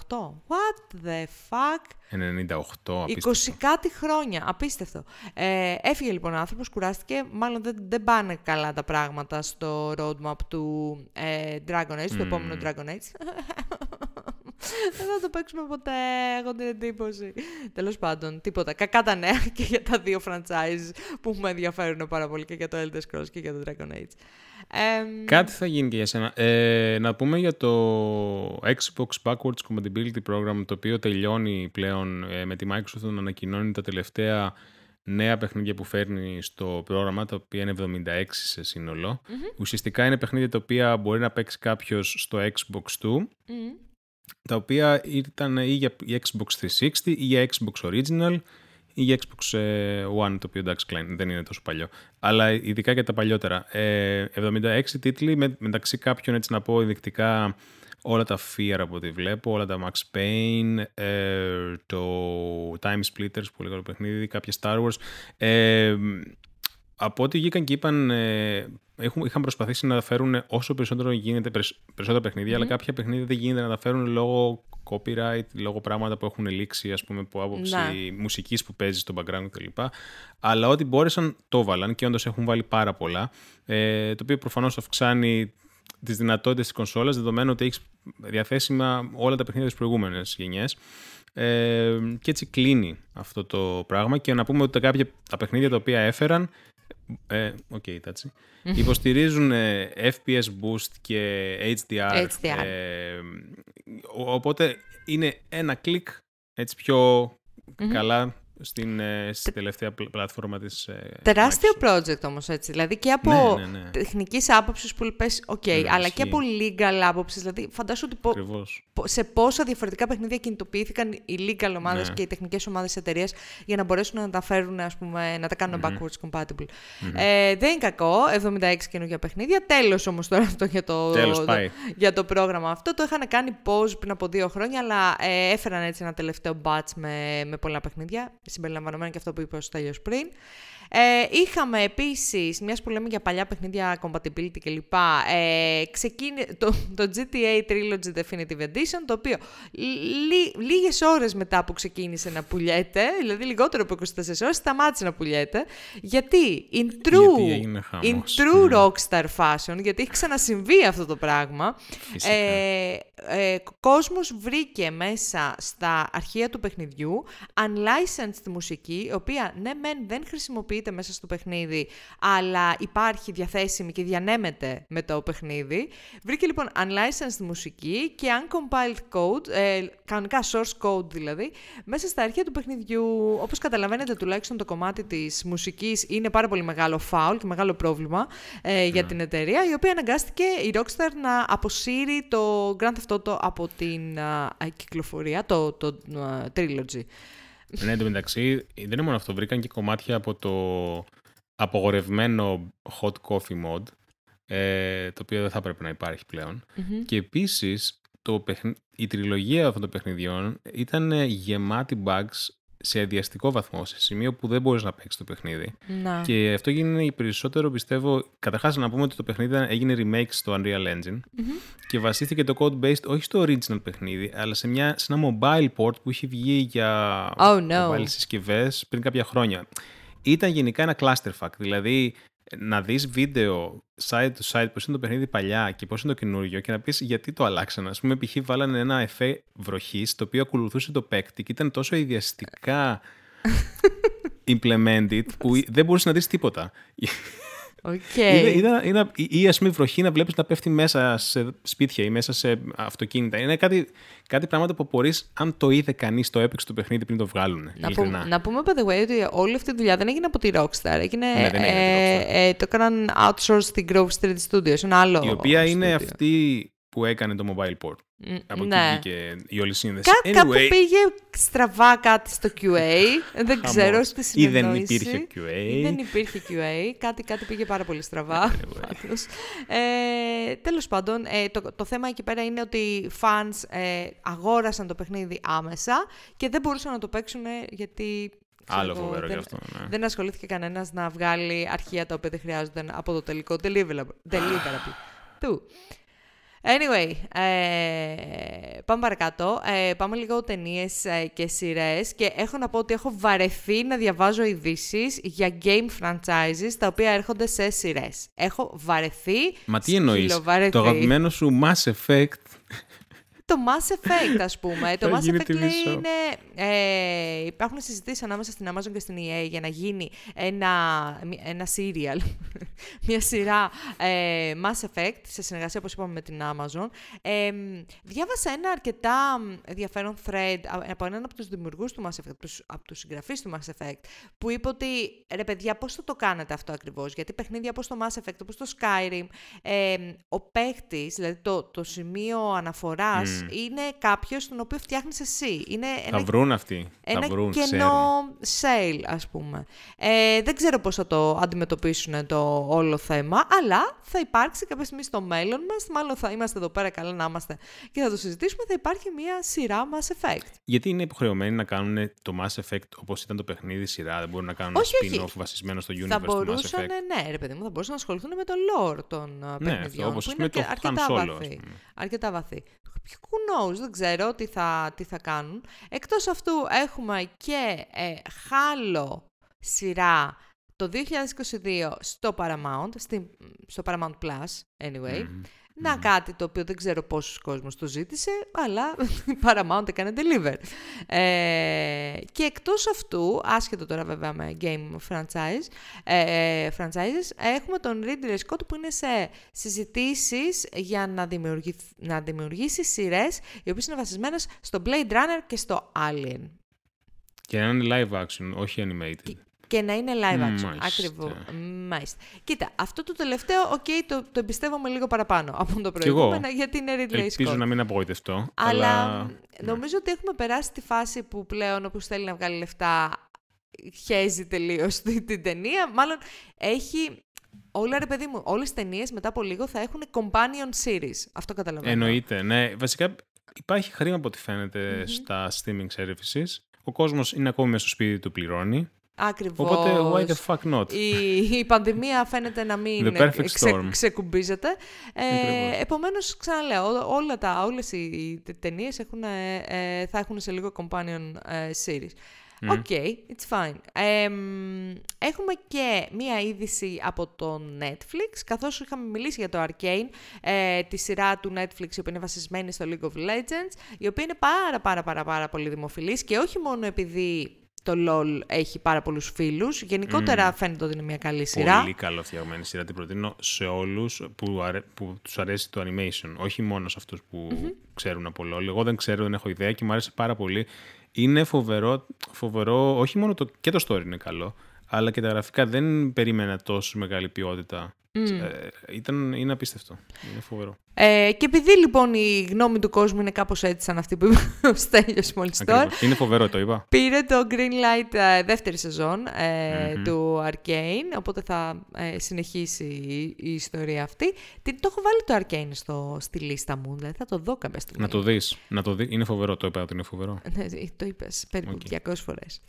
What the fuck? 98, απίστευτο. 20 κάτι χρόνια, απίστευτο. Ε, έφυγε λοιπόν ο άνθρωπος, κουράστηκε, μάλλον δεν, δεν πάνε καλά τα πράγματα στο roadmap του ε, Dragon Age, mm. του επόμενου Dragon Age. Δεν θα το παίξουμε ποτέ, έχω την εντύπωση. Τέλος πάντων, τίποτα. Κακά τα νέα και για τα δύο franchise που με ενδιαφέρουν πάρα πολύ και για το Elder Scrolls και για το Dragon Age. Κάτι θα γίνει και για σένα. Ε, να πούμε για το Xbox Backwards Compatibility Program, το οποίο τελειώνει πλέον ε, με τη Microsoft να ανακοινώνει τα τελευταία νέα παιχνίδια που φέρνει στο πρόγραμμα, τα οποία είναι 76 σε συνολο Ουσιαστικά είναι παιχνίδια τα οποία μπορεί να παίξει κάποιος στο Xbox του τα οποία ήταν ή για Xbox 360 ή για Xbox Original ή για Xbox ε, One, το οποίο εντάξει δεν είναι τόσο παλιό. Αλλά ειδικά για τα παλιότερα. 76 ε, τίτλοι, με, μεταξύ κάποιων έτσι να πω ενδεικτικά όλα τα Fear από ό,τι βλέπω, όλα τα Max Payne, ε, το Time Splitters, πολύ καλό παιχνίδι, κάποια Star Wars. Ε, από ό,τι βγήκαν και είπαν, ε, έχουν, είχαν προσπαθήσει να τα φέρουν όσο περισσότερο γίνεται, περισσότερα παιχνίδια, αλλά κάποια παιχνίδια δεν γίνεται να τα φέρουν λόγω copyright, λόγω πράγματα που έχουν λήξει, ας πούμε, από άποψη ναι. μουσικής που παίζει στο background κλπ. Αλλά ό,τι μπόρεσαν το βάλαν και όντως έχουν βάλει πάρα πολλά, ε, το οποίο προφανώς αυξάνει τις δυνατότητες της κονσόλας, δεδομένου ότι έχεις διαθέσιμα όλα τα παιχνίδια της προηγούμενες γενιές. Ε, και έτσι κλείνει αυτό το πράγμα και να πούμε ότι τα κάποια τα παιχνίδια τα οποία έφεραν ε, okay, έτσι. Υποστηρίζουν ε, FPS boost και HDR. HDR. Ε, οπότε είναι ένα κλικ έτσι πιο καλά στην, ε, στη τελευταία πλατφόρμα της ε, Τεράστιο project όμως έτσι, δηλαδή και από ναι, ναι, ναι. τεχνικής άποψης που πες ok, ναι, αλλά και από legal άποψης, δηλαδή φαντάσου ότι σε πόσα διαφορετικά παιχνίδια κινητοποιήθηκαν οι legal ομάδες ναι. και οι τεχνικές ομάδες εταιρείας για να μπορέσουν να τα φέρουν, ας πούμε, να τα κάνουν backwards compatible. Ε, δεν είναι κακό, 76 καινούργια παιχνίδια, τέλος όμως τώρα αυτό για το, το, για το πρόγραμμα αυτό. Το είχαν κάνει pause πριν από δύο χρόνια, αλλά ε, έφεραν έτσι ένα τελευταίο batch με, με πολλά παιχνίδια συμπεριλαμβανομένο και αυτό που είπε ο Στέλιος πριν. Ε, είχαμε επίσης, μιας που λέμε για παλιά παιχνίδια, compatibility κλπ, ε, ξεκίνη, το, το GTA Trilogy Definitive Edition, το οποίο λί, λίγες ώρες μετά που ξεκίνησε να πουλιέται, δηλαδή λιγότερο από 24 ώρες, σταμάτησε να πουλιέται, γιατί in true, in true ναι. rockstar fashion, γιατί έχει ξανασυμβεί αυτό το πράγμα, ε, ε, κόσμος βρήκε μέσα στα αρχεία του παιχνιδιού unlicensed μουσική, η οποία ναι μεν δεν χρησιμοποιείται μέσα στο παιχνίδι, αλλά υπάρχει διαθέσιμη και διανέμεται με το παιχνίδι. Βρήκε λοιπόν unlicensed μουσική και uncompiled code, ε, κανονικά source code δηλαδή, μέσα στα αρχεία του παιχνιδιού. Όπως καταλαβαίνετε τουλάχιστον το κομμάτι της μουσικής είναι πάρα πολύ μεγάλο foul και μεγάλο πρόβλημα ε, για ναι. την εταιρεία, η οποία αναγκάστηκε η Rockstar να αποσύρει το Grand Theft Auto από την κυκλοφορία, το, το, το Trilogy. Ναι, εντωμεταξύ δεν είναι μόνο αυτό. Βρήκαν και κομμάτια από το απογορευμένο hot coffee mod, ε, το οποίο δεν θα πρέπει να υπάρχει Και επίσης το η τριλογία αυτών των παιχνιδιών ήταν γεμάτη bugs σε αδιαστικό βαθμό, σε σημείο που δεν μπορείς να παίξεις το παιχνίδι. Να. Και αυτό γίνεται περισσότερο, πιστεύω. Καταρχάς, να πούμε ότι το παιχνίδι έγινε remake στο Unreal Engine και βασίστηκε το code based όχι στο original παιχνίδι, αλλά σε, μια, σε ένα mobile port που είχε βγει για oh, no. mobile συσκευές πριν κάποια χρόνια. Ήταν γενικά ένα clusterfuck. Δηλαδή, να δεις βίντεο side to side πώς είναι το παιχνίδι παλιά και πώς είναι το καινούριο και να πεις γιατί το αλλάξανε. Α πούμε, π.χ. βάλανε ένα εφέ βροχής το οποίο ακολουθούσε το παίκτη και ήταν τόσο ιδιαστικά implemented που δεν μπορούσες να δεις τίποτα. Okay. Είναι, είναι, ή ας πούμε βροχή να βλέπεις να πέφτει μέσα σε σπίτια ή μέσα σε αυτοκίνητα. Είναι κάτι, κάτι πράγματα που μπορείς, αν το είδε κανείς, το έπαιξε το παιχνίδι πριν το βγάλουν. Να, που, να πούμε, by the way, ότι όλη αυτή η δουλειά δεν έγινε από τη Rockstar. Έγινε, ναι, δεν έγινε ε, ε, το έκαναν outsource στην Grove Street Studios. Ένα άλλο η οποία είναι αυτή που έκανε το mobile port. Από ναι. εκεί βγήκε η όλη σύνδεση. Κά, anyway, κάπου πήγε στραβά κάτι στο QA. δεν ξέρω στη συνεννόηση. Ή δεν υπήρχε QA. Ή δεν υπήρχε QA. κάτι, κάτι πήγε πάρα πολύ στραβά. ε, τέλος πάντων, ε, το, το θέμα εκεί πέρα είναι ότι οι fans ε, αγόρασαν το παιχνίδι άμεσα και δεν μπορούσαν να το παίξουν γιατί Άλλο φοβερό δεν, αυτό. Ναι. Δεν ασχολήθηκε κανένας να βγάλει αρχεία τα οποία δεν χρειάζονταν από το τελικό deliverable του. Anyway, ε, πάμε παρακάτω. Ε, πάμε λίγο ταινίες ε, και σειρές. Και έχω να πω ότι έχω βαρεθεί να διαβάζω ειδήσεις για game franchises τα οποία έρχονται σε σειρές. Έχω βαρεθεί. Μα τι εννοείς, το αγαπημένο σου Mass Effect το Mass Effect, ας πούμε. το Mass Effect λέει είναι... Ε, υπάρχουν συζητήσεις ανάμεσα στην Amazon και στην EA για να γίνει ένα, ένα serial, μια σειρά ε, Mass Effect, σε συνεργασία, όπως είπαμε, με την Amazon. Ε, διάβασα ένα αρκετά ενδιαφέρον thread από έναν από τους δημιουργούς του Mass Effect, από τους, από τους συγγραφείς του Mass Effect, που είπε ότι, ρε παιδιά, πώς θα το κάνετε αυτό ακριβώς, γιατί παιχνίδια όπως το Mass Effect, όπως το Skyrim, ε, ο παίχτης, δηλαδή το, το σημείο αναφοράς είναι κάποιος τον οποίο φτιάχνεις εσύ. Είναι θα ένα, βρουν αυτοί. Ένα θα βρουν, κενό sale, ας πούμε. Ε, δεν ξέρω πώς θα το αντιμετωπίσουν το όλο θέμα, αλλά θα υπάρξει κάποια στιγμή στο μέλλον μας, μάλλον θα είμαστε εδώ πέρα καλά να είμαστε και θα το συζητήσουμε, θα υπάρχει μια σειρά Mass Effect. Γιατί είναι υποχρεωμένοι να κάνουν το Mass Effect όπως ήταν το παιχνίδι σειρά, δεν μπορούν να κάνουν όχι, ένα spin-off βασισμένο στο universe θα μπορούσαν, του Mass Effect. Ναι, ρε παιδί μου, θα μπορούσαν να ασχοληθούν με το lore των ναι, παιχνιδιών, όπως που είναι το αρκετά βαθύ. Αρκετά βαθύ who knows, δεν ξέρω τι θα, τι θα κάνουν. Εκτός αυτού έχουμε και ε, χάλο σειρά το 2022 στο Paramount, στο Paramount Plus, anyway. Να κάτι το οποίο δεν ξέρω πόσος κόσμος το ζήτησε, αλλά η Paramount έκανε deliver. Ε, και εκτός αυτού, άσχετο τώρα βέβαια με game franchise, ε, franchises, έχουμε τον Ridley Scott που είναι σε συζητήσεις για να, δημιουργήσει, να δημιουργήσει σειρές οι οποίες είναι βασισμένες στο Blade Runner και στο Alien. Και να είναι live action, όχι animated και να είναι live action. Ακριβώς. Μάλιστα. Κοίτα, αυτό το τελευταίο, οκ, okay, το, το εμπιστεύομαι λίγο παραπάνω από το προηγούμενο, γιατί είναι Ridley Scott. Ελπίζω να μην απογοητευτώ. Αλλά, αλλά... νομίζω ότι έχουμε περάσει τη φάση που πλέον όποιος θέλει να βγάλει λεφτά χέζει τελείως την ταινία. Μάλλον έχει Όλα ρε παιδί μου, όλες οι ταινίες μετά από λίγο θα έχουν companion series. Αυτό καταλαβαίνω. Εννοείται, ναι. Βασικά υπάρχει χρήμα από ό,τι φαίνεται mm-hmm. στα streaming services. Ο κόσμος είναι ακόμη μέσα στο σπίτι του πληρώνει. Ακριβώς. Οπότε, why the fuck not; Η, η πανδημία φαίνεται να μην The perfect storm. ξεκουμπίζεται. Ε, Ακριβώς. επομένως, ξαναλέω, ό- όλα τα, όλες οι, οι ταινίες έχουν, ε, ε, θα έχουν σε λίγο companion ε, series. Οκ, it's fine. Ε, μ, έχουμε και μία είδηση από το Netflix, καθώς είχαμε μιλήσει για το Arcane, ε, τη σειρά του Netflix, η οποία είναι βασισμένη στο League of Legends, η οποία είναι πάρα πάρα πάρα πάρα πολύ δημοφιλής και όχι μόνο επειδή το LOL έχει πάρα πολλούς φίλους, γενικότερα φαίνεται ότι είναι μια καλή σειρά. Πολύ καλό φτιαγμένη σειρά. Την προτείνω σε όλους που, αρέ... που τους αρέσει το animation. Όχι μόνο σε αυτούς που ξέρουν από LOL. Εγώ δεν ξέρω, δεν έχω ιδέα και μου άρεσε πάρα πολύ. Είναι φοβερό, φοβερό όχι μόνο το, και το story είναι καλό, αλλά και τα γραφικά δεν περίμενα τόσο μεγάλη ποιότητα. Ε, ήταν, είναι απίστευτο. Είναι φοβερό. Ε, και επειδή λοιπόν η γνώμη του κόσμου είναι κάπως έτσι σαν αυτή που είπε ο Στέλιος μόλις τώρα, Ακριβώς. Είναι φοβερό, το είπα. πήρε το Green Light ε, δεύτερη σεζόν ε, του Arcane, οπότε θα ε, συνεχίσει η, η ιστορία αυτή. Τι, το έχω βάλει το Arcane στο, στη λίστα μου, δηλαδή θα το δω κάποια στιγμή. Να το δεις. Να το δει. Είναι φοβερό, το είπα ότι είναι φοβερό. Ναι, το είπες περίπου 200 φορές.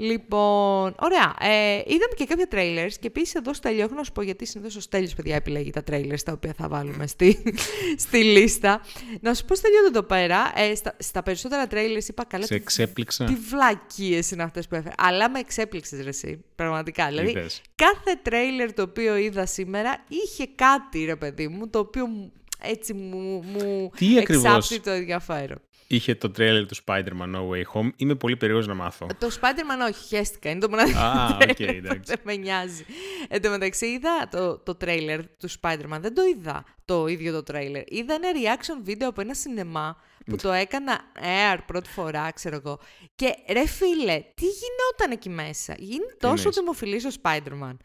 Λοιπόν, ωραία. Ε, είδαμε και κάποια trailers και επίσης εδώ στο Στέλιο, έχω να σου πω γιατί συνήθως ο Στέλιος, παιδιά, επιλέγει τα trailers τα οποία θα βάλουμε στη, στη λίστα. Να σου πω, Στέλιο, εδώ πέρα, ε, στα, στα περισσότερα trailers είπα καλά. Σε τι- εξέπληξα. Τι βλακίες είναι αυτές που έφερε. Αλλά με εξέπληξες, ρε, εσύ. Πραγματικά. Δηλαδή, Είδες. κάθε τρέιλερ το οποίο είδα σήμερα είχε κάτι, ρε παιδί μου, το οποίο μου- έτσι μου, μου Τι ακριβώς; εξάπτει το ενδιαφέρον. Είχε το τρέιλερ του Spider-Man No Way Home. Είμαι πολύ περίεργος να μάθω. Το Spider-Man όχι, χέστηκα. Είναι το μοναδικό Α, οκ, τρέιλερ που εντάξει. δεν με νοιάζει. Εν τω μεταξύ είδα το, το τρέιλερ του Spider-Man. Δεν το είδα το ίδιο το τρέιλερ. Είδα ένα reaction βίντεο από ένα σινεμά που το έκαναν air πρώτη φορά, ξέρω εγώ. Και ρε φίλε, τι γινόταν εκεί μέσα; Είναι τόσο εννοείς; δημοφιλής ο Spider-Man.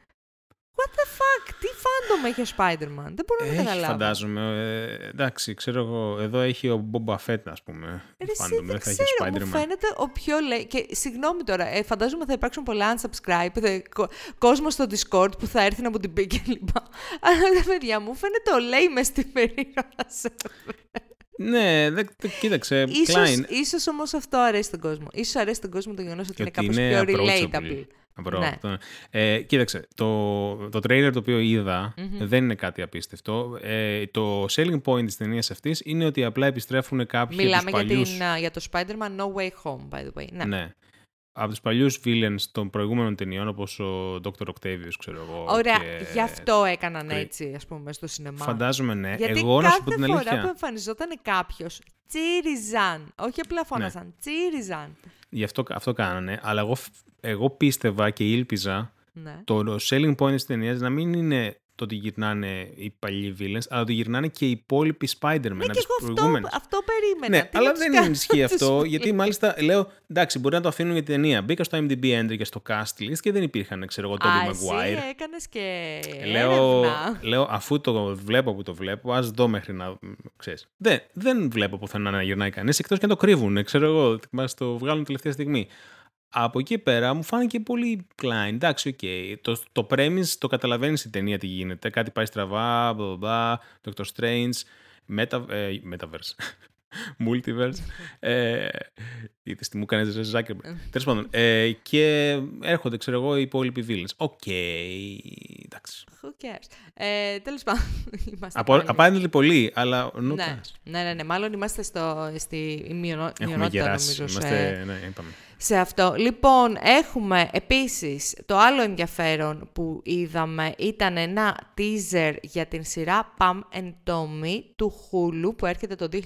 What the fuck, τι fandom έχει ο Spider-Man; Δεν μπορώ να Έχει, καταλάβω. φαντάζομαι. Ε, εντάξει, ξέρω εγώ. Εδώ έχει ο Boba Fett, ας πούμε. Ρε, εσύ Fandom, δεν θα έχει ξέρω, μου Spider-Man. φαίνεται ο πιο λέει. Και συγγνώμη τώρα, ε, φαντάζομαι θα υπάρξουν πολλά unsubscribe, δε, κο, κόσμο στο Discord που θα έρθει να μου την πει και λοιπά. Αλλά ρε παιδιά, μου φαίνεται ο λέει μες στην περίγραψη. Ναι, δε, δε- κοίταξε. Ίσως, Klein, ίσως όμως αυτό αρέσει τον κόσμο. Ίσως αρέσει τον κόσμο το γεγονός ότι είναι γιατί κάπως είναι πιο approachable. relatable. Μπρο, Ναι. αυτό. Ε, κοίταξε, το, το trailer το οποίο είδα δεν είναι κάτι απίστευτο. Ε, το selling point της ταινίας αυτής είναι ότι απλά επιστρέφουν κάποιοι Μιλάμε από για, τους παλιούς... την, α, για το Spider-Man No Way Home, by the way. Ναι. Ναι. Από τους παλιούς villains των προηγούμενων ταινιών, όπως ο Dr. Octavius, ξέρω εγώ. Ωραία, και... γι' αυτό έκαναν Cra- έτσι, ας πούμε, στο σινεμά. Φαντάζομαι, ναι. Γιατί Εγώ κάθε να σου πω την φορά αλήθεια. που εμφανιζόταν κάποιος, τσίριζαν. Όχι απλά φώναζαν, τσίριζαν. Γι' αυτό, αυτό κάνανε. Αλλά εγώ, φ- εγώ πίστευα και ήλπιζα Ναι. το selling point της ταινίας να μην είναι το ότι γυρνάνε οι παλιοί villains, αλλά ότι γυρνάνε και οι υπόλοιποι Spider-Man Ναι, από και τις εγώ αυτό, προηγούμενες. αυτό περίμενα. Ναι, Τι αλλά να τους δεν κάνω ισχύει τους αυτό, φίλους. γιατί μάλιστα λέω, εντάξει, μπορεί να το αφήνουν για την ταινία. Μπήκα στο IMDb entry και στο cast list και δεν υπήρχαν, ξέρω εγώ, Α, Tobey εσύ Maguire. έκανες και Λέω, έρευνα. λέω, αφού το βλέπω που το βλέπω, ας δω μέχρι να. Ξέρεις. Δεν, δεν βλέπω πουθενά να γυρνάει κανείς, εκτός και να το κρύβουν, ξέρω εγώ, μας το βγάλουν τελευταία στιγμή. Από εκεί πέρα μου φάνηκε πολύ κλάιν. Εντάξει, οκ. Το, το premise το καταλαβαίνεις η ταινία τι γίνεται. Κάτι πάει στραβά, blah, blah, blah, Doctor Strange, meta, ε, Metaverse. Multiverse. ε, είδες τι μου κάνεις ρε Zuckerberg. Τέλος πάντων. Ε, και έρχονται, ξέρω εγώ, οι υπόλοιποι villains. Οκ. εντάξει. Who cares; Ε, τέλος πάντων, είμαστε Απο, πάλι- απάντηλοι πολύ, αλλά not ναι. us. ναι, ναι, ναι, μάλλον είμαστε στο, στη μειονο, Έχουμε μειονότητα γεράσει. νομίζω σε, Είμαστε, ναι, είπαμε. Σε αυτό. Λοιπόν, έχουμε επίσης το άλλο ενδιαφέρον που είδαμε ήταν ένα teaser για την σειρά Pam and Tommy του Hulu που έρχεται το 2022.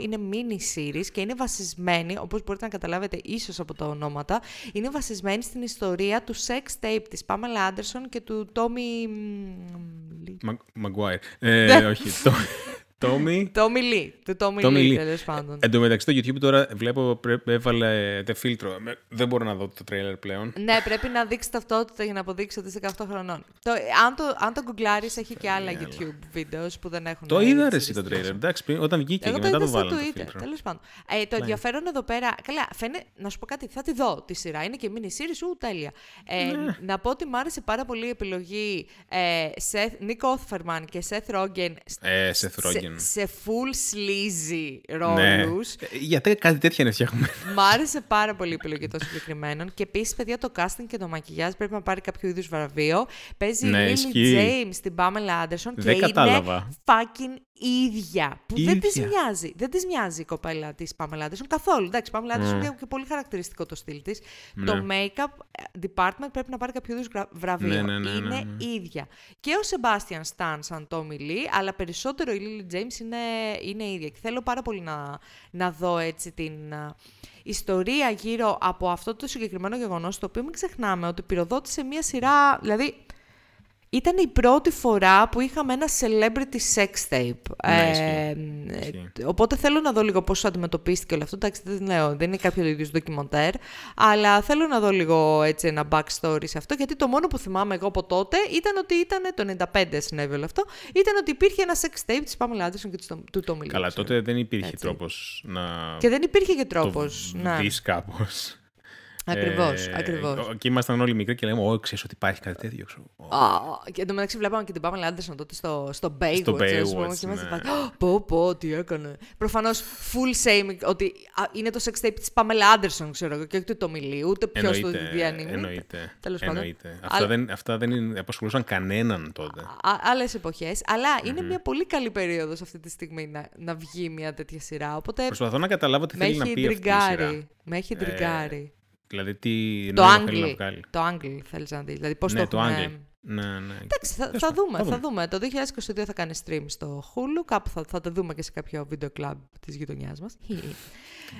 Είναι mini series και είναι βασισμένη, όπως μπορείτε να καταλάβετε ίσως από τα ονόματα, είναι βασισμένη στην ιστορία του sex tape της Pamela Anderson και του Tommy... μ, Lee. Μα- Maguire. Ε, όχι. Το, Tommy. Tommy Lee. Του Tommy, Tommy Lee, Lee. τέλος πάντων. Εν τω μεταξύ το YouTube τώρα βλέπω πρέπει, έβαλε τε φίλτρο. Με- Δεν μπορώ να δω το τρέιλερ πλέον. Ναι, πρέπει να δείξει ταυτότητα για να αποδείξει ότι είσαι 18 χρονών. Το, αν, το, αν το γκουγκλάρεις, έχει και άλλα YouTube βίντεο που δεν έχουν. Το ε, είδα ρε τις εσύ το illustration. τρέιλερ. Εντάξει, πριν- όταν βγήκε Εγώ και το μετά είδα το στο βάλω το Twitter, φίλτρο. τέλος πάντων. Ε, το ενδιαφέρον εδώ πέρα. Καλά, φαίνεται. Να σου πω κάτι, θα τη δω τη σειρά. Είναι και mini series, ου, τέλεια. Ε, Ναι. Να πω ότι μου άρεσε πάρα πολύ η επιλογή ε, Seth, Nick Offerman και Seth Rogen Ε, σε σε, Rogen. Kardashian. σε full sleazy Ναι. ρόλους. Ε, Γιατί κάτι τέτοια είναι φτιάχνουμε. Μ' άρεσε πάρα πολύ η επιλογή των συγκεκριμένων. Και επίσης, παιδιά, το casting και το μακιγιάζ πρέπει να πάρει κάποιο είδους βραβείο. Παίζει η Ναι, Lily ισχύει. James στην Pamela Anderson και Δεν είναι κατάλαβα. fucking ίδια. Που δεν της Ίδια. μοιάζει. Δεν της μοιάζει η κοπέλα της Pamela Anderson καθόλου. Εντάξει, η Pamela Anderson Mm. είναι και πολύ χαρακτηριστικό το στυλ της. Ναι. Το make-up department πρέπει να πάρει κάποιο είδους βραβείο. Ναι, ναι, ναι, είναι ναι, ναι. ίδια. Και ο Sebastian Stan σαν Tommy Lee, αλλά περισσότερο η Lily James είναι, είναι ίδια. Και θέλω πάρα πολύ να, να δω έτσι την α, ιστορία γύρω από αυτό το συγκεκριμένο γεγονός, το οποίο μην ξεχνάμε ότι πυροδότησε μία σειρά, δηλαδή ήταν η πρώτη φορά που είχαμε ένα celebrity sex tape. Ναι, Ε, Ισχύει. ε, οπότε θέλω να δω λίγο πώς αντιμετωπίστηκε όλο αυτό. Εντάξει, δεν λέω, δεν είναι κάποιο είδους ντοκιμοντέρ, αλλά θέλω να δω λίγο έτσι ένα backstory σε αυτό, γιατί το μόνο που θυμάμαι εγώ από τότε ήταν ότι ήταν, το 95 συνέβη όλο αυτό, ήταν ότι υπήρχε ένα sex tape της Pamela Anderson και του- του Tommy Lee. Καλά, ξέρω. τότε δεν υπήρχε Έτσι. τρόπος να Και δεν υπήρχε και το τρόπος. ναι. δεις κάπως. Ακριβώς, Ε, ακριβώς. Και ήμασταν όλοι μικροί και λέμε, Ω, ξέρεις ότι υπάρχει κάτι τέτοιο. ξέρω. Ω, Α, και εντωμεταξύ βλέπαμε και την Pamela Anderson τότε στο, στο Baywatch, Στο ας πούμε, Baywatch, και είμαστε ναι. πάλι, «Ω, πω, πω, τι έκανε. Προφανώς full shaming ότι α, είναι το sex tape της Pamela Anderson, ξέρω εγώ, και όχι του Tommy Lee, ούτε ποιος το Εννοείται, διανύμει. εννοείται. Τέλος πάντων. εννοείται. Αυτά, Αλλά- δεν, αυτά δεν είναι- απασχολούσαν κανέναν τότε. Άλλες εποχές. Αλλά είναι μια πολύ καλή περίοδος αυτή τη στιγμή να, να βγει μια τέτοια σειρά. Οπότε Προσπαθώ να καταλάβω τι με θέλει να έχει πει αυτή η σειρά. τριγκάρει. Με έχει Ε, τριγκάρει. Δηλαδή, τι το νόημα θέλει να Angle. βγάλει. Το Angle θέλεις να δεις. Δηλαδή πώς ναι, το το έχουμε... Angle. Ναι, ναι. Εντάξει, θα, θα, δούμε, θα δούμε. Το 2022 θα κάνει stream στο Hulu. Κάπου θα, θα το δούμε και σε κάποιο βίντεο club της γειτονιάς μας.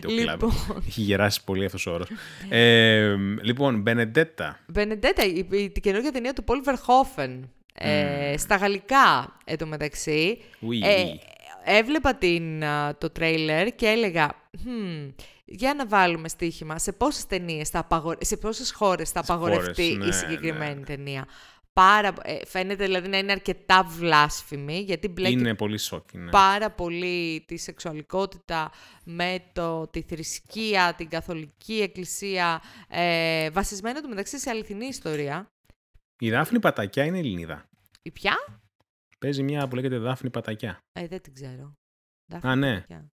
Το λοιπόν, κλαμπ. Έχει γεράσει πολύ αυτός ο όρος. ε, λοιπόν, Μπενεντέτα. Vendetta, η, η, η καινούργια ταινία του Paul Verhoeven. Ε, στα γαλλικά, εντωμεταξύ. Oui, Ε, oui. έβλεπα την, α, το τρέιλερ και έλεγα, «Hm, για να βάλουμε στοίχημα, σε πόσες ταινίες θα απαγορε... σε πόσες χώρες θα Σε απαγορευτεί χώρες, ναι, η συγκεκριμένη ναι. ταινία. Πάρα, ε, φαίνεται δηλαδή να είναι αρκετά βλάσφημη, γιατί μπλέκει Είναι πολύ σόκιν. Ναι. πάρα πολύ τη σεξουαλικότητα με το, τη θρησκεία, την καθολική εκκλησία, ε, βασισμένο του μεταξύ σε αληθινή ιστορία. Η Δάφνη Πατακιά είναι Ελληνίδα. Η ποια; Παίζει μια που λέγεται Δάφνη Πατακιά. Ε, δεν την ξέρω. Α, ναι. Ποια;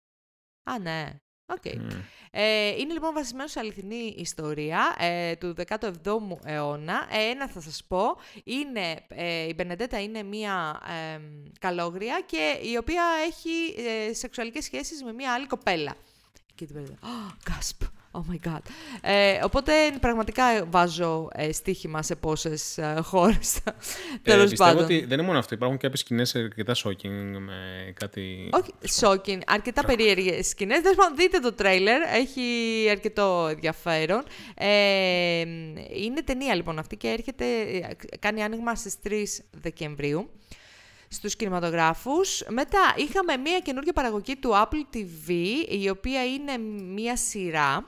Α, ναι. Οκ. Μμ. Ε, είναι λοιπόν βασισμένο σε αληθινή ιστορία ε, του 17ου αιώνα. Ε, ένα θα σας πω, είναι, ε, η Μπενεντέτα είναι μία ε, καλόγρια και η οποία έχει ε, σεξουαλικές σχέσεις με μία άλλη κοπέλα. Και την Μπενεντέτα, oh, gasp, oh my god. Ε, οπότε πραγματικά βάζω ε, στοίχημα σε πόσες ε, χώρες, Ε, τέλος πιστεύω πάντων. ότι δεν είναι μόνο αυτό. Υπάρχουν και κάποιες σκηνές αρκετά shocking με κάτι. Όχι, shocking. Αρκετά περίεργες σκηνές. Τέλος πάντων, δείτε το τρέιλερ. Έχει αρκετό ενδιαφέρον. Ε, είναι ταινία λοιπόν αυτή και έρχεται, κάνει άνοιγμα στις 3 Δεκεμβρίου στους κινηματογράφους. Μετά είχαμε μία καινούργια παραγωγή του Apple TV, η οποία είναι μία σειρά,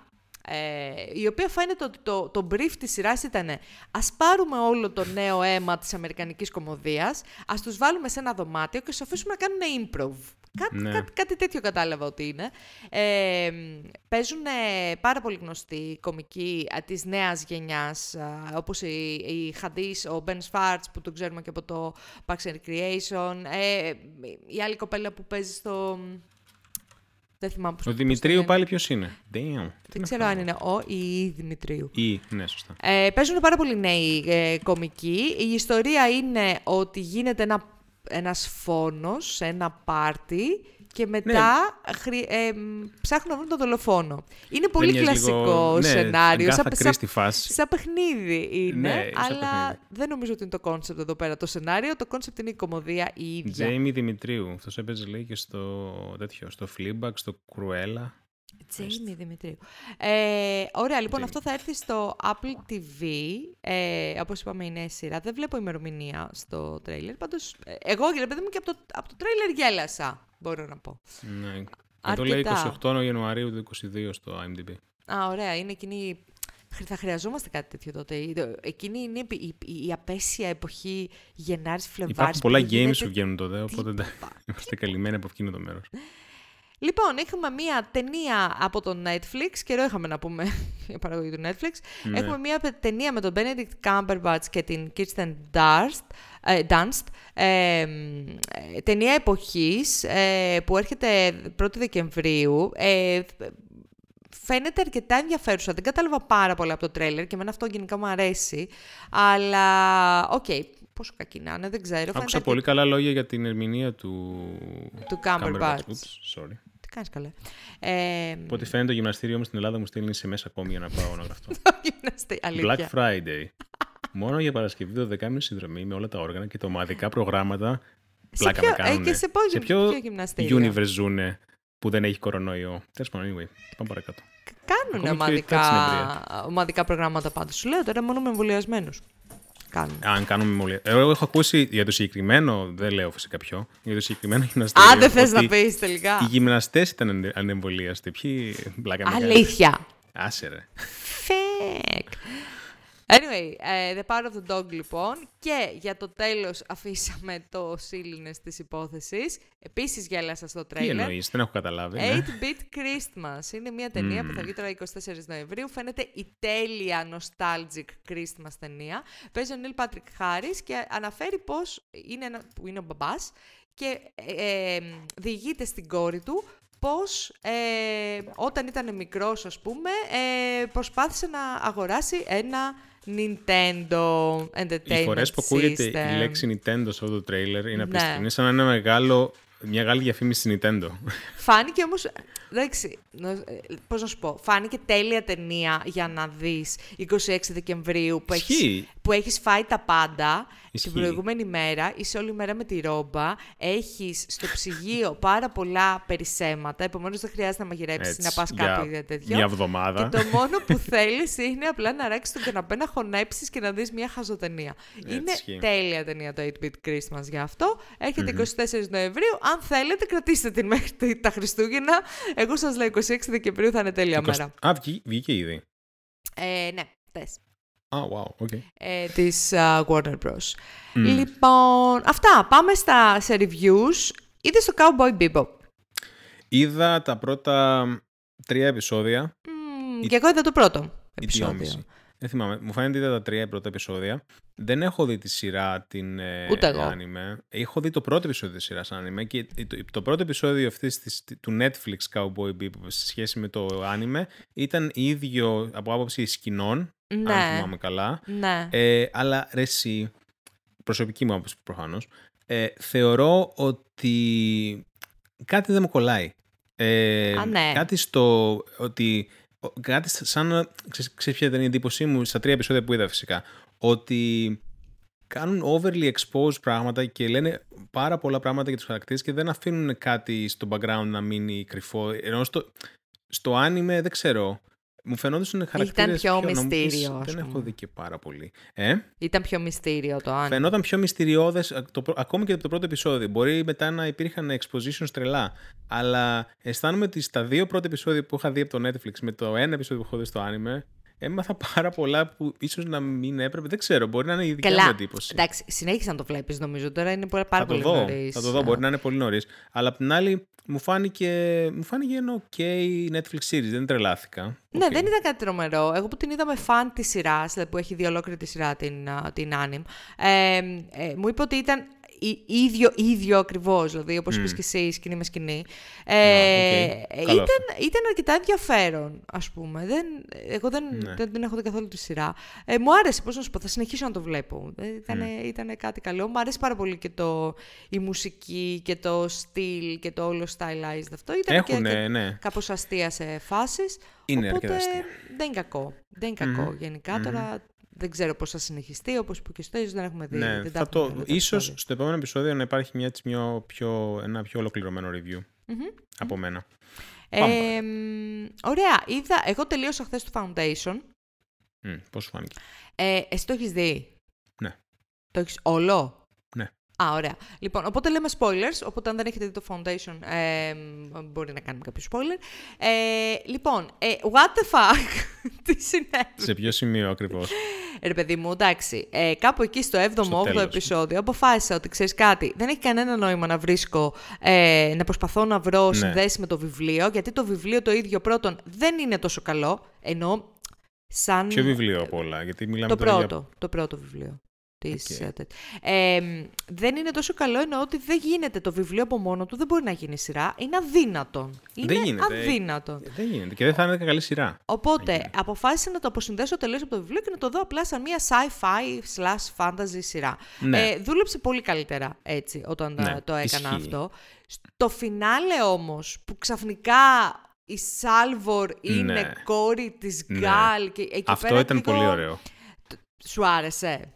ε, η οποία φαίνεται ότι το, το brief της σειράς ήταν ας πάρουμε όλο το νέο αίμα της αμερικανικής κομμωδίας, ας τους βάλουμε σε ένα δωμάτιο και τους αφήσουμε να κάνουν improv. Κάτι, Ναι. κάτι, κάτι τέτοιο κατάλαβα ότι είναι. Ε, παίζουν ε, πάρα πολύ γνωστοί κομικοί ε, της νέας γενιάς, ε, όπως η, η Χαντής, ο Ben Schwartz που τον ξέρουμε και από το Parks and Recreation, ε, η άλλη κοπέλα που παίζει στο... Δεν θυμάμαι πώς Ο πώς Δημητρίου το λένε. πάλι ποιος είναι; Damn. Δεν ξέρω αν είναι ο ή η Δημητρίου. Ή, ναι, σωστά. Ε, παίζουν πάρα πολύ νέοι ε, κομικοί. Η ιστορία είναι ότι γίνεται ένα, ένας φόνος σε ένα πάρτι και μετά χρη- ε, μ, ψάχνουν να βρουν τον δολοφόνο. Είναι πολύ μοιάζει κλασικό λίγο- ναι, σενάριος. Agatha σαν, Christie φάση. σαν παιχνίδι είναι, Ναι, σαν αλλά παιχνίδι. δεν νομίζω ότι είναι το κόνσεπτ εδώ πέρα το σενάριο. Το κόνσεπτ είναι η κωμωδία η ίδια. Τζέιμι Δημητρίου. Αυτός έπαιζε λέει και στο τέτοιο, στο Fleabag, στο Cruella. Τζέιμι Δημητρίου. Ε, ωραία, λοιπόν, Jamie. αυτό θα έρθει στο Apple TV. Ε, όπως είπαμε, είναι σειρά. Δεν βλέπω ημερομηνία στο τρέιλερ. Πάντως, ε, εγώ, ρε παιδί μου, και από το, από το τρέιλερ γέλασα, μπορώ να πω. Ναι. Εδώ λέει Αρκετά. 28 Ιανουαρίου του 2022 στο IMDb. Α, ωραία, είναι εκείνη... χρ- Θα χρειαζόμαστε κάτι τέτοιο τότε. Ε, Εκείνη είναι η, η, η απέσια εποχή Γενάρης Φλεβάρης. Υπάρχουν που πολλά δεν games γίνεται που βγαίνουν τότε, οπότε τίποτα. είμαστε καλυμμένοι από εκείνο το μέρος. Λοιπόν, είχαμε μία ταινία από το Netflix, καιρό είχαμε να πούμε για παραγωγή του Netflix. Ναι. Έχουμε μία ταινία με τον Benedict Cumberbatch και την Kirsten Dunst, ε, Dunst ε, ε, ταινία εποχής ε, που έρχεται 1η Δεκεμβρίου. Ε, φαίνεται αρκετά ενδιαφέρουσα. Δεν κατάλαβα πάρα πολλά από το τρέιλερ και εμένα αυτό γενικά μου αρέσει. Αλλά, οκ, πόσο κακή να είναι, δεν ξέρω. Άκουσα Φαίνεται πολύ καλά λόγια για την ερμηνεία του... Του Cumberbatch. Oops, sorry. Τι κάνεις καλέ. Ε, Από ό,τι φαίνεται το γυμναστήριο μου στην Ελλάδα μου στέλνει σε μέσα ακόμη για να πάω να γραφτώ. γυμναστή, Black αλήθεια. Friday. Μόνο για Παρασκευή 12.30 συνδρομή με όλα τα όργανα και τα ομαδικά προγράμματα. Σε Πλάκα ποιο- με κάνουνε. ε, και σε ποιο- σε ποιο, ποιο γυμναστήριο; universe ζουνε που δεν έχει κορονοϊό; Τέλος πάντων, anyway. Πάμε παρακάτω. Κάνουν Ακόμη και ομαδικά, έτσι ομαδικά προγράμματα πάντως. Σου λέω τώρα μόνο με εμβολιασμένους. Κάνουν. Αν κάνουμε μολυ... Εγώ έχω ακούσει για το συγκεκριμένο, δεν λέω φυσικά ποιο, για το συγκεκριμένο γυμναστήριο. Αν δεν θες ότι να πεις τελικά. Οι γυμναστές ήταν ανε- ανεμβολίαστοι. Ποιοι μπλάκα με κάνουν; Αλήθεια. Άσε ρε. Fake. Anyway, ε, The Power of the Dog λοιπόν και για το τέλος αφήσαμε το σύλληνες της υπόθεσης. Επίσης γέλασα στο Τι τρέιλερ. εννοείς, δεν έχω καταλάβει. ναι. 8-Bit Christmas. Είναι μια ταινία που θα βγει τώρα 24 Νοεμβρίου. Φαίνεται η τέλεια nostalgic Christmas ταινία. Παίζει ο Νίλ Πάτρικ Χάρης και αναφέρει πώς είναι, ένα, που είναι ο μπαμπάς και ε, ε, διηγείται στην κόρη του πώς ε, όταν ήταν μικρός, ας πούμε, ε, προσπάθησε να αγοράσει ένα Nintendo Entertainment Οι φορές που ακούγεται System. η λέξη Nintendo σε αυτό το τρέιλερ είναι Ναι. απίστευτο. Είναι σαν να είναι μεγάλο, μια μεγάλη διαφήμιση Nintendo. Φάνηκε όμως, εντάξει, να- ε, πώς να σου πω, φάνηκε τέλεια ταινία για να δεις 26 Δεκεμβρίου που έχεις, Ισχύει. που έχεις φάει τα πάντα Ισχύει. την προηγούμενη μέρα, είσαι όλη μέρα με τη ρόμπα, έχεις στο ψυγείο πάρα πολλά περισσέματα, επομένως δεν χρειάζεται να μαγειρέψεις Έτσι, να πας για κάπου ή τέτοιο. Μια εβδομάδα. Και το μόνο που θέλεις είναι απλά να ράξεις τον καναπέ, να χωνέψεις και να δεις μια χαζοτενία. Έτσι είναι ισχύει. τέλεια ταινία το 8-Bit Christmas γι' αυτό. Έρχεται 24 Νοεμβρίου. Αν θέλετε, κρατήστε την μέχρι τα Χριστούγεννα. Εγώ σας λέω 26 Δεκεμβρίου θα είναι τέλεια 20 μέρα. Α, βγή- βγήκε ήδη. Ε, ναι, θες. Α, wow, ok. Ε, της α, Warner Bros. Λοιπόν, αυτά. Πάμε στα, σε reviews. Είδες στο Cowboy Bebop; Είδα τα πρώτα τρία επεισόδια. Μμμ, και εγώ είδα το πρώτο ή επεισόδιο. Δυόμιση. Δεν θυμάμαι. Μου φαίνεται είδα τα τρία πρώτα επεισόδια. Δεν έχω δει τη σειρά την ε, Ούτε εγώ. άνιμε. Έχω δει το πρώτο επεισόδιο της σειράς άνιμε και το, το πρώτο επεισόδιο αυτής της, του Netflix Cowboy Bebop σε σχέση με το άνιμε ήταν ίδιο από άποψη σκηνών, αν Ναι, θυμάμαι καλά. ναι. Ε, αλλά ρε εσύ, προσωπική μου άποψη προφανώς, ε, θεωρώ ότι κάτι δεν μου κολλάει. Ε, Α, ναι. Κάτι στο ότι ο- κάτι σαν να ξέρεις, ξέρεις ποια ήταν η εντύπωσή μου στα τρία επεισόδια που είδα φυσικά; Ότι κάνουν overly exposed πράγματα και λένε πάρα πολλά πράγματα για τους χαρακτήρες και δεν αφήνουν κάτι στο background να μείνει κρυφό ενώ στο, στο anime δεν ξέρω μου φαινόντουσαν χαρακτήρες πιο να μου πεις, μυστήριος, ας δεν έχω πούμε. δει και πάρα πολύ ε; Ήταν πιο μυστήριο το αν. Φαινόταν πιο μυστηριώδες, α, το, πρω- ακόμη και από το πρώτο επεισόδιο. Μπορεί μετά να υπήρχαν expositions τρελά. Αλλά αισθάνομαι ότι στα δύο πρώτα επεισόδια που είχα δει από το Netflix με το ένα επεισόδιο που έχω δει στο anime, έμαθα πάρα πολλά που ίσως να μην έπρεπε. Δεν ξέρω, μπορεί να είναι η δικιά μου Καλά. εντύπωση. Εντάξει, συνέχισε να το βλέπεις νομίζω. Τώρα είναι πάρα θα το πολύ δω, νωρίς. θα το δω, μπορεί να είναι πολύ νωρίς. Αλλά απ' την άλλη, μου φάνηκε, μου φάνηκε ένα ok Netflix series, δεν τρελάθηκα. Ναι, Οκ. δεν ήταν κάτι τρομερό. Εγώ που την είδα με φαν της σειράς, δηλαδή που έχει δει ολόκληρη τη σειρά την, α, την anime, ε, ε, μου είπε ότι ήταν η- ίδιο, ίδιο ακριβώς. Δηλαδή, όπως είπες και εσύ, σκηνή με σκηνή. Ε, Ναι, οκ. ε, Καλό ήταν, ήταν αρκετά ενδιαφέρον, ας πούμε. Δεν, εγώ δεν, Ναι. δεν την έχω δει καθόλου τη σειρά. Ε, μου άρεσε, πώς να σου πω, θα συνεχίσω να το βλέπω. Ε, Ήταν, Mm. ήταν κάτι καλό. Μου άρεσε πάρα πολύ και το, η μουσική και το στυλ και το όλο stylized αυτό. Ήταν Έχουν, και, και ναι. κάπως αστεία σε φάσεις. Είναι οπότε αρκετά αστεία. δεν είναι κακό. Δεν είναι κακό γενικά. Τώρα δεν ξέρω πώς θα συνεχιστεί, όπως που και στο ίσως δεν έχουμε δει. Ναι, δεν τα θα το, έχουμε δει όλα τα ίσως επεισόδια. στο επόμενο επεισόδιο να υπάρχει μια, έτσι πιο, πιο, ένα πιο ολοκληρωμένο review από μένα. Πάμε Ε, μ, ωραία, είδα, εγώ τελείωσα χθες το Foundation. Μμ, πώς σου φάνηκε; Ε, εσύ το έχεις δει; Ναι. Το έχεις όλο; Ναι. Α, ωραία. Λοιπόν, οπότε λέμε spoilers, οπότε αν δεν έχετε δει το Foundation, ε, μ, μπορεί να κάνουμε κάποιο spoiler. Ε, λοιπόν, ε, what the fuck, τι συνέβη; Σε ποιο σημείο ακριβώς; Ρε παιδί μου, εντάξει, ε, κάπου εκεί στο 7ο-8ο τέλος. επεισόδιο αποφάσισα ότι ξέρεις κάτι. Δεν έχει κανένα νόημα να βρίσκω, ε, να προσπαθώ να βρω Ναι. συνδέσεις με το βιβλίο, γιατί το βιβλίο το ίδιο πρώτον δεν είναι τόσο καλό. Ενώ σαν. Ποιο βιβλίο από όλα, γιατί μιλάμε Το τώρα για- πρώτο, το πρώτο βιβλίο. Της, Οκ. ε, τέτ- ε, μ, δεν είναι τόσο καλό εννοώ ότι δεν γίνεται το βιβλίο από μόνο του, δεν μπορεί να γίνει σειρά. Είναι αδύνατον. Είναι Δεν γίνεται. αδύνατον. Ε, Δεν γίνεται και δεν θα είναι και καλή σειρά. Οπότε γίνεται. αποφάσισα να το αποσυνδέσω τελείως από το βιβλίο και να το δω απλά σαν μια sci-fi slash fantasy σειρά. Ναι. Ε, δούλεψε πολύ καλύτερα έτσι όταν τα- Ναι, το έκανα ισχύει. αυτό. Στο φινάλε όμως που ξαφνικά η Σάλβορ είναι Ναι. κόρη της Ναι. Γκάλ και εκεί Αυτό πέρα ήταν λίγο- πολύ ωραίο. Σου άρεσε;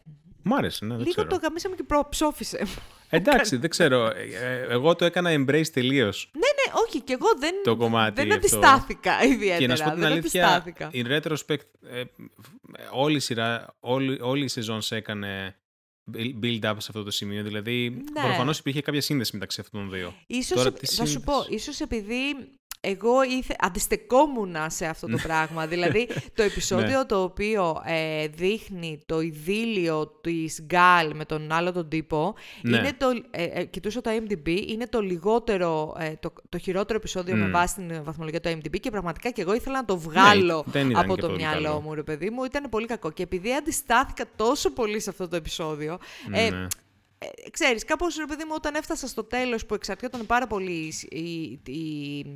Μ' άρεσε, ναι, δεν Λίγο ξέρω. το γαμίσαμε και προ... ψόφισε. Εντάξει, δεν ξέρω. Ε, ε, Εγώ το έκανα embrace τελείως ναι, ναι, όχι, και εγώ δεν, το κομμάτι. δεν αυτό. αντιστάθηκα ιδιαίτερα. Και να σου πω την δεν αλήθεια, αντιστάθηκα. in retrospect, ε, όλη η σειρά, όλη, όλη η σεζόν σε έκανε build-up σε αυτό το σημείο. Δηλαδή, Ναι. προφανώς υπήρχε κάποια σύνδεση μεταξύ αυτών των δύο. Ίσως, Τώρα, επ- τι θα σου πω, σύνδεσης; ίσως επειδή εγώ ήθε, αντιστεκόμουν σε αυτό το πράγμα. δηλαδή, το επεισόδιο Ναι. το οποίο ε, δείχνει το ειδήλιο της Γκάλ με τον άλλο τον τύπο, Ναι. είναι το, ε, ε, κοιτούσα το IMDb, είναι το λιγότερο, ε, το, το χειρότερο επεισόδιο με Μμ. βάση την βαθμολογία του IMDb και πραγματικά και εγώ ήθελα να το βγάλω Ναι, δεν ήταν από και το πολύ μυαλό καλό. μου, ρε παιδί μου. Ήταν πολύ κακό. Και επειδή αντιστάθηκα τόσο πολύ σε αυτό το επεισόδιο, ε, Ναι. Ε, ξέρεις, κάπως ρε παιδί μου όταν έφτασα στο τέλος που εξαρτιόταν πάρα πολύ η, η, η,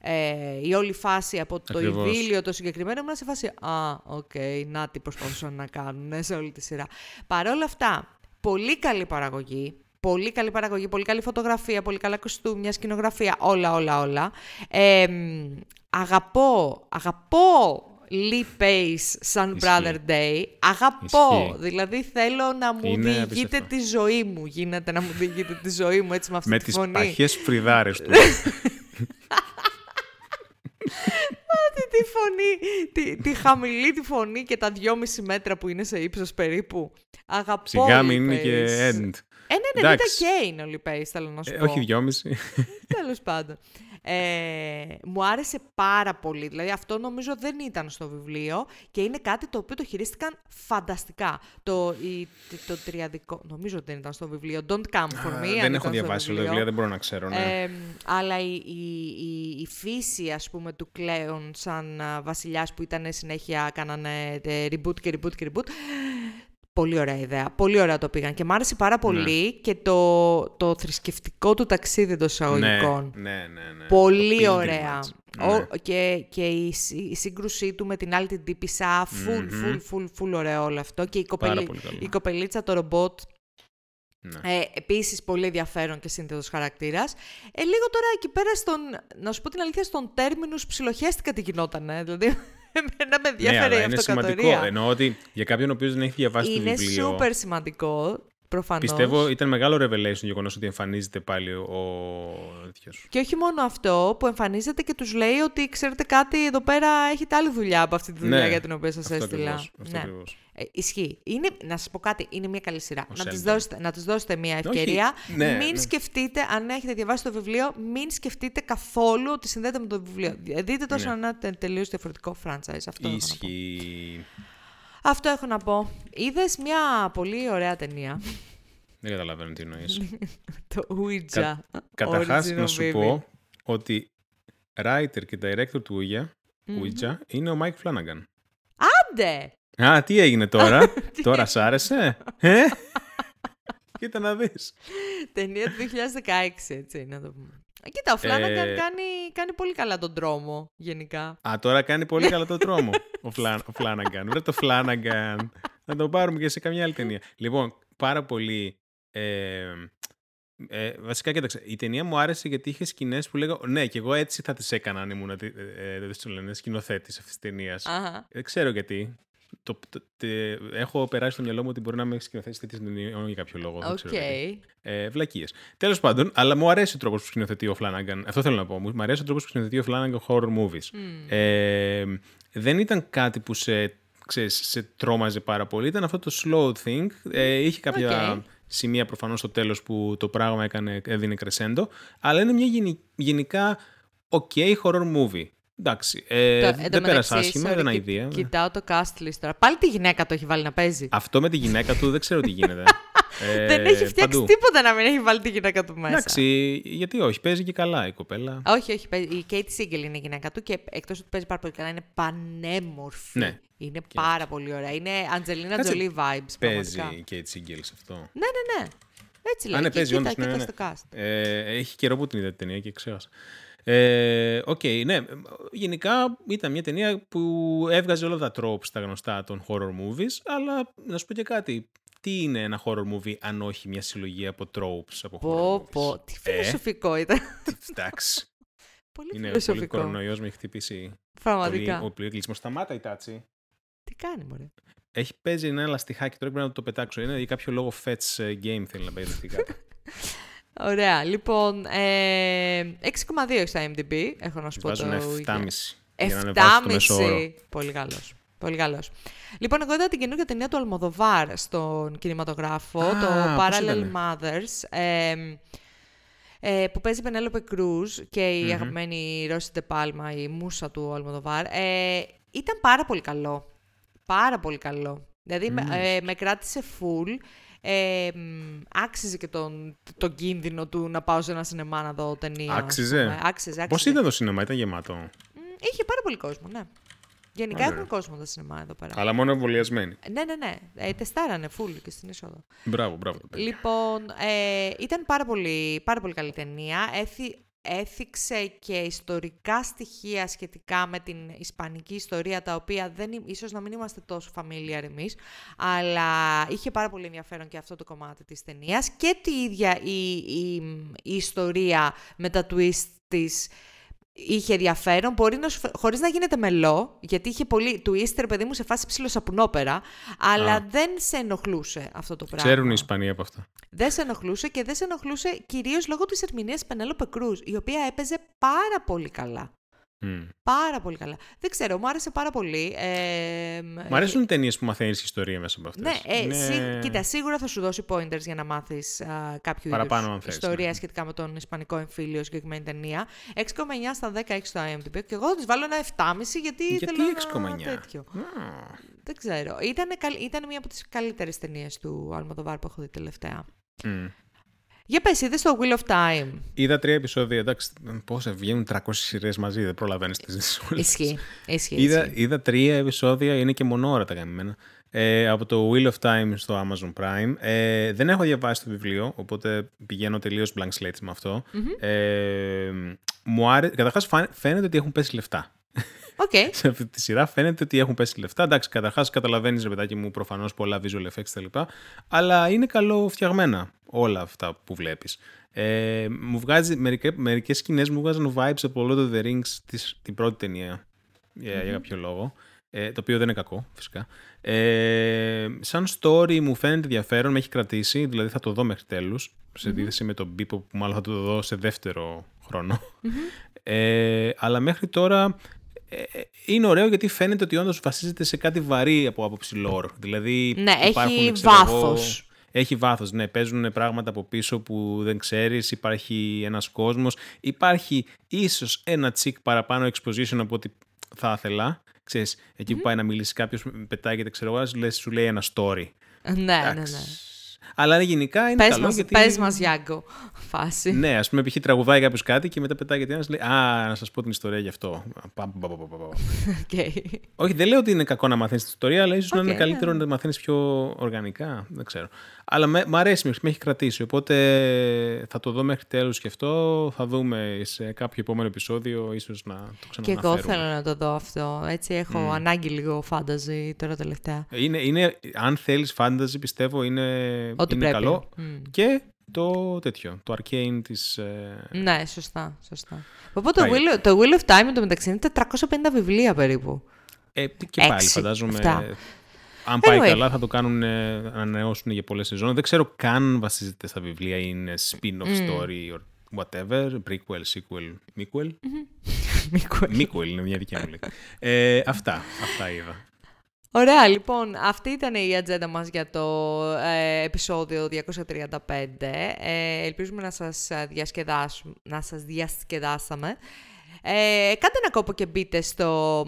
ε, η όλη φάση από το Ακριβώς. ειδύλλιο το συγκεκριμένο ήμουν σε φάση «Α, οκ, να τι προσπαθούσαν να κάνουν ε, σε όλη τη σειρά». Παρ' όλα αυτά, πολύ καλή παραγωγή, πολύ καλή παραγωγή, πολύ καλή φωτογραφία, πολύ καλά κοστούμια, σκηνογραφία, όλα, όλα, όλα. Ε, μ, αγαπώ, αγαπώ Lee Pace σαν Ισχύει. Brother Day. Αγαπώ. Ισχύει. Δηλαδή θέλω να μου Είναι διηγείται απίστευτο. τη ζωή μου. Γίνεται να μου διηγείται τη ζωή μου έτσι με αυτή Με τη τις φωνή. παχές φρυδάρες του. Αυτή τη φωνή, τη, τη χαμηλή τη φωνή και τα δυόμιση μέτρα που είναι σε ύψος περίπου. Αγαπώ Σιγά Lee μην είναι και Pace. end. Ε, ναι, ναι, Εντάξει. και είναι ο Lee Pace, θέλω να σου Ε, πω. όχι δυόμιση. Τέλος πάντων. Ε, μου άρεσε πάρα πολύ. Δηλαδή αυτό νομίζω δεν ήταν στο βιβλίο και είναι κάτι το οποίο το χειρίστηκαν φανταστικά. Το, η, το τριαδικό, νομίζω ότι δεν ήταν στο βιβλίο. Don't come for me. αν δεν ήταν έχω στο διαβάσει όλα τα βιβλία, δεν μπορώ να ξέρω. Ναι. Ε, αλλά η, η, η, η φύση, ας πούμε, του Κλέον σαν α, βασιλιάς που ήταν συνέχεια, κάνανε ε, reboot και reboot και reboot. Πολύ ωραία ιδέα. Πολύ ωραία το πήγαν. Και μ' άρεσε πάρα πολύ και το, το θρησκευτικό του ταξίδι των ναι, εισαγωγικών. ναι, ναι, ναι. Πολύ Το ωραία. pilgrimage. Ο- Ναι. και και η, σύ- η σύγκρουσή του με την άλλη την τύπησα, full, Μμμ. full, full, full ωραίο όλο αυτό. Και η, Πάρα κοπελί, πολύ καλό. η κοπελίτσα, το ρομπότ, Ναι. ε, επίσης πολύ ενδιαφέρον και σύνθετος χαρακτήρας. Ε, λίγο τώρα εκεί πέρα στον, να σου πω την αλήθεια, στον τέρμινους ψιλοχέστηκα τι γινότανε. Δηλαδή, εμένα με Ναι, ενδιαφέρε αλλά η είναι αυτοκρατορία. σημαντικό. Εννοώ ότι για κάποιον ο οποίος δεν έχει διαβάσει το Είναι βιβλίο. super σημαντικό, προφανώς. Πιστεύω ήταν μεγάλο revelation το γεγονός ότι εμφανίζεται πάλι ο τέτοιο. Και όχι μόνο αυτό, που εμφανίζεται και τους λέει ότι ξέρετε κάτι, εδώ πέρα έχετε άλλη δουλειά από αυτή τη δουλειά Ναι, για την οποία σας αυτό έστειλα. ακριβώς, αυτό ναι. ακριβώς. Ε, ισχύει. Είναι, να σας πω κάτι, είναι μια καλή σειρά. Ο Να της, Sheldon. δώσετε, να της δώσετε μια ευκαιρία. ναι, μην ναι. σκεφτείτε, αν έχετε διαβάσει το βιβλίο, μην σκεφτείτε καθόλου ότι συνδέεται με το βιβλίο. Δείτε το Ναι. σαν ένα τε- τελείως διαφορετικό franchise. Αυτό έχω, να πω. Ισχύει. Αυτό έχω να πω. Είδες μια πολύ ωραία ταινία. Δεν καταλαβαίνω τι εννοείς. το Ouija. Καταρχάς, Origin να of σου Evil. πω ότι writer και director του Ouija, Μμμ. Ouija είναι ο Mike Flanagan. Άντε! Α, τι έγινε τώρα; τώρα σ' άρεσε; Ε; Κοίτα να δεις. Ταινία του 2016, έτσι να το πούμε. Κοίτα, ο Φλάναγκαν Ε, κάνει, κάνει πολύ καλά τον τρόμο, γενικά. Α, τώρα κάνει πολύ καλά το τρόμο ο, Flan-, ο Flanagan. Βρε το Flanagan. Να το πάρουμε και σε καμιά άλλη ταινία. Λοιπόν, πάρα πολύ... Ε, ε, βασικά, κοίταξε, η ταινία μου άρεσε γιατί είχε σκηνές που λέγα Ναι, και εγώ έτσι θα τις έκανα αν ήμουν ε, ε, δεν το λένε, σκηνοθέτης αυτής της ταινίας. Αχα. Δεν ξέρω γιατί. Το, το, τε- έχω περάσει στο μυαλό μου ότι μπορεί να με σκηνοθέτης τέτοιες ταινίες για κάποιο λόγο. δεν Οκ. ξέρω γιατί. Ε, Βλακείες. Τέλος πάντων, αλλά μου αρέσει ο τρόπος που σκηνοθετεί ο Flanagan. Αυτό θέλω να πω. Μου αρέσει ο τρόπος που σκηνοθετεί ο Flanagan horror movies. Μμ. Ε, δεν ήταν κάτι που σε, ξέρεις, σε τρόμαζε πάρα πολύ. Ήταν αυτό το slow thing. Ε, είχε κάποια Οκ. σημεία προφανώς στο τέλος που το πράγμα έκανε, έδινε crescendo. Αλλά είναι μια γενι- γενικά ok horror movie. Εντάξει, ε, Το- εν δεν τω πέρασε μεταξύ, άσχημα, sorry, ήταν κοι- ιδέα. Κοιτάω το cast list τώρα. Πάλι τη γυναίκα το έχει βάλει να παίζει. Αυτό με τη γυναίκα του δεν ξέρω τι γίνεται. Ε, Δεν έχει φτιάξει παντού. τίποτα να μην έχει βάλει τη γυναίκα του μέσα. Εντάξει, γιατί όχι, παίζει και καλά η κοπέλα. Όχι, όχι. παίζει- Η Kate Siegel είναι η γυναίκα του και εκτός ότι παίζει πάρα πολύ καλά, είναι πανέμορφη. Ναι. Είναι πάρα πολύ ωραία. Είναι Angelina Κάτσε, Jolie vibes. Παίζει πραγματικά. η Kate Siegel σε αυτό. Ναι, ναι, ναι. Έτσι λέει. Α, ναι, Και παίζει κοίτα, όντως, ναι, κοίτα ναι. στο cast. Ε, έχει καιρό που την είδα την ταινία και ξέχασα. Ε, Οκ, ναι. Γενικά ήταν μια ταινία που έβγαζε όλα τα tropes τα γνωστά των horror movies, αλλά να σου πω και κάτι. Τι είναι ένα horror movie αν όχι μια συλλογή από tropes από Πω, horror πω. movies; Τι Ε, φιλοσοφικό ήταν. εντάξει. πολύ είναι πολύ φιλοσοφικό. κορονοϊός με έχει χτυπήσει. Πολύ, Πραγματικά. ο πολύ κλεισμό. Σταμάτα η τάτσι. Τι κάνει, μωρέ. Έχει παίζει ένα λαστιχάκι τώρα πρέπει να το πετάξω. Είναι για κάποιο λόγο fetch ε, game θέλει να παίζει λαστιχάκι. Ωραία. Λοιπόν, ε, 6,2 έχει στα MDB. Έχω να σου πω Βάζουν το... 7,5 για να ανεβάσω το μέσο όρο. 7,5. Πολύ καλός. Πολύ καλός. Λοιπόν, εγώ είδα την καινούργια ταινία του Αλμοδοβάρ στον κινηματογράφο, Α, το πώς Parallel ήτανε; Mothers, ε, ε, που παίζει η Πενέλοπε Κρούζ και η Μμμ. αγαπημένη Ρώση Ντεπάλμα, η μουσα του Αλμοδοβάρ. Ε, ήταν πάρα πολύ καλό. Πάρα πολύ καλό. Δηλαδή, με- ε, με κράτησε full. Ε, μ, άξιζε και τον, τον κίνδυνο του να πάω σε ένα σινεμά να δω ταινία. ας Άξιζε; πούμε. Άξιζε, Πώς άξιζε. ήταν το σινεμά, ήταν γεμάτο; Μ, Είχε πάρα πολύ κόσμο, ναι. Γενικά Ωραία. έχουν κόσμο τα σινεμά εδώ πέρα. Αλλά μόνο εμβολιασμένοι. Ναι, ναι, ναι. Ε, τεστάρανε full και στην είσοδο. Μπράβο, μπράβο. το παιδί. Λοιπόν, ε, ήταν πάρα πολύ, πάρα πολύ καλή ταινία. Έθι, έθιξε και ιστορικά στοιχεία σχετικά με την ισπανική ιστορία, τα οποία δεν, εί- ίσως να μην είμαστε τόσο familiar εμείς, αλλά είχε πάρα πολύ ενδιαφέρον και αυτό το κομμάτι της ταινίας και τη ίδια η, η, η ιστορία με τα twist της είχε ενδιαφέρον, μπορεί να σου φε- χωρίς να γίνεται μελό, γιατί είχε πολύ twist, ρε παιδί μου, σε φάση ψιλοσαπουνόπερα, αλλά Α. δεν σε ενοχλούσε αυτό το πράγμα. Ξέρουν οι Ισπανοί από αυτά. Δεν σε ενοχλούσε και δεν σε ενοχλούσε κυρίως λόγω της ερμηνείας Πενέλοπε Κρούζ, η οποία έπαιζε πάρα πολύ καλά. Μμ. Πάρα πολύ καλά. Δεν ξέρω, μου άρεσε πάρα πολύ. Ε, Μ' αρέσουν οι ταινίες που μαθαίνεις ιστορία μέσα από αυτές. Ναι, ε, σί- κοίτα, σίγουρα θα σου δώσει pointers για να μάθεις κάποιο Παραπάνω, είδους αν θες, ιστορία ναι. σχετικά με τον Ισπανικό εμφύλιο συγκεκριμένη ταινία. 6,9 στα 10 έχει στο IMDb και εγώ θα της βάλω ένα 7,5 γιατί, Γιατί θέλω 6,9? ένα τέτοιο. Α, Δεν ξέρω. Ήταν, ήταν μία από τις καλύτερες ταινίες του Αλμοδοβάρ που έχω δει τελευταία. μμ. Για πες, είδες το Wheel of Time; Είδα τρία επεισόδια. Εντάξει, πόσα βγαίνουν 300 σειρές μαζί, δεν προλαβαίνεις τις όλες. Ισχύει. Ισχύει. Είδα, ισχύει. είδα τρία επεισόδια, είναι και μονόωρα τα γαμμένα. Ε, από το Wheel of Time στο Amazon Prime. Ε, δεν έχω διαβάσει το βιβλίο, οπότε πηγαίνω τελείως blank slate με αυτό. Ε, μου άρε... Καταρχάς φα- φαίνεται ότι έχουν πέσει λεφτά. Οκ. σε αυτή τη σειρά φαίνεται ότι έχουν πέσει λεφτά. Εντάξει, καταρχάς καταλαβαίνεις, ρε παιδάκι μου, προφανώς πολλά visual effects κτλ. Αλλά είναι καλοφτιαγμένα όλα αυτά που βλέπεις. Ε, μου βγάζει, μερικές σκηνές μου βγάζουν vibes από Lord of the Rings της, την πρώτη ταινία για, για κάποιο λόγο. Ε, το οποίο δεν είναι κακό, φυσικά. Ε, σαν story μου φαίνεται ενδιαφέρον, με έχει κρατήσει, δηλαδή θα το δω μέχρι τέλους, σε αντίθεση με τον Bipop που μάλλον θα το δω σε δεύτερο χρόνο. Ε, αλλά μέχρι τώρα ε, είναι ωραίο γιατί φαίνεται ότι όντως βασίζεται σε κάτι βαρύ από άποψη lore. Δηλαδή Ναι, έχει υπάρχουν, ξέρω εγώ, βάθος. έχει βάθος, ναι. Παίζουν πράγματα από πίσω που δεν ξέρεις, υπάρχει ένας κόσμος. Υπάρχει ίσως ένα τσικ παραπάνω exposition από ό,τι θα ήθελα. Ξέρεις, εκεί που πάει να μιλήσει κάποιος, πετάγεται, ξέρω εγώ, λες, σου λέει ένα story. Ναι, ναι, ναι. Εντάξει. Αλλά γενικά είναι Πες καλό μας, γιατί... πες μας, Γιάγκο, φάση. Ναι, ας πούμε, π.χ. τραγουδάει κάποιος κάτι και μετά πετάγεται ένα λέει Α, να σας πω την ιστορία γι' αυτό. Πα, πα, πα, πα, πα, πα. Οκ. Όχι, δεν λέω ότι είναι κακό να μαθαίνεις την ιστορία, αλλά ίσως να Οκ, είναι ναι, καλύτερο ναι. να μαθαίνεις πιο οργανικά. Δεν ξέρω. Αλλά με, μ' αρέσει, με έχει κρατήσει. Οπότε θα το δω μέχρι τέλους και αυτό. Θα δούμε σε κάποιο επόμενο επεισόδιο, ίσως να το Και ξαναναφέρουμε. εγώ θέλω να το δω αυτό. Έτσι έχω ανάγκη λίγο φάνταζι τώρα τελευταία. Είναι, είναι, αν θέλεις fantasy, πιστεύω είναι, Ό,τι είναι πρέπει. καλό. Μμ. Και το τέτοιο, το arcane της... ε, Ναι, σωστά, σωστά. Οπότε το Πάει. Wheel, το Wheel of Time εντωμεταξύ είναι 450 βιβλία περίπου. Ε, και πάλι Έξι, φαντάζομαι. εφτά. Αν πάει Anyway. καλά θα το κάνουν, ε, ανανεώσουν για πολλές σεζόν. Δεν ξέρω καν βασίζεται στα βιβλία, είναι spin-off Mm. story or whatever, prequel, sequel, sequel. Μίκο. Sequel είναι μια δικιά μου λέξη. Ε, αυτά, αυτά είδα. Ωραία, λοιπόν, αυτή ήταν η ατζέντα μας για το ε, επεισόδιο 235. Ε, ελπίζουμε να σας, ε, διασκεδάσουμε, να σας διασκεδάσαμε. Ε, κάντε ένα κόπο και μπείτε στο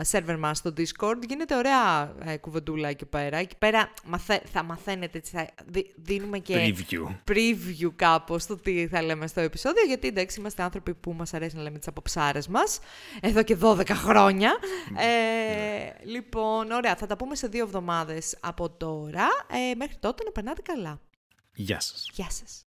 σερβερ μας στο Discord. Γίνεται ωραία ε, κουβεντούλα εκεί πέρα. Εκεί πέρα μαθα... θα μαθαίνετε, θα δίνουμε και preview. preview κάπως το τι θα λέμε στο επεισόδιο. Γιατί εντάξει είμαστε άνθρωποι που μας αρέσει να λέμε τις αποψάρες μας. Εδώ και 12 χρόνια. Ε, λοιπόν, ωραία. Θα τα πούμε σε δύο εβδομάδες από τώρα. Ε, μέχρι τότε να περνάτε καλά. Γεια σας. Γεια σας.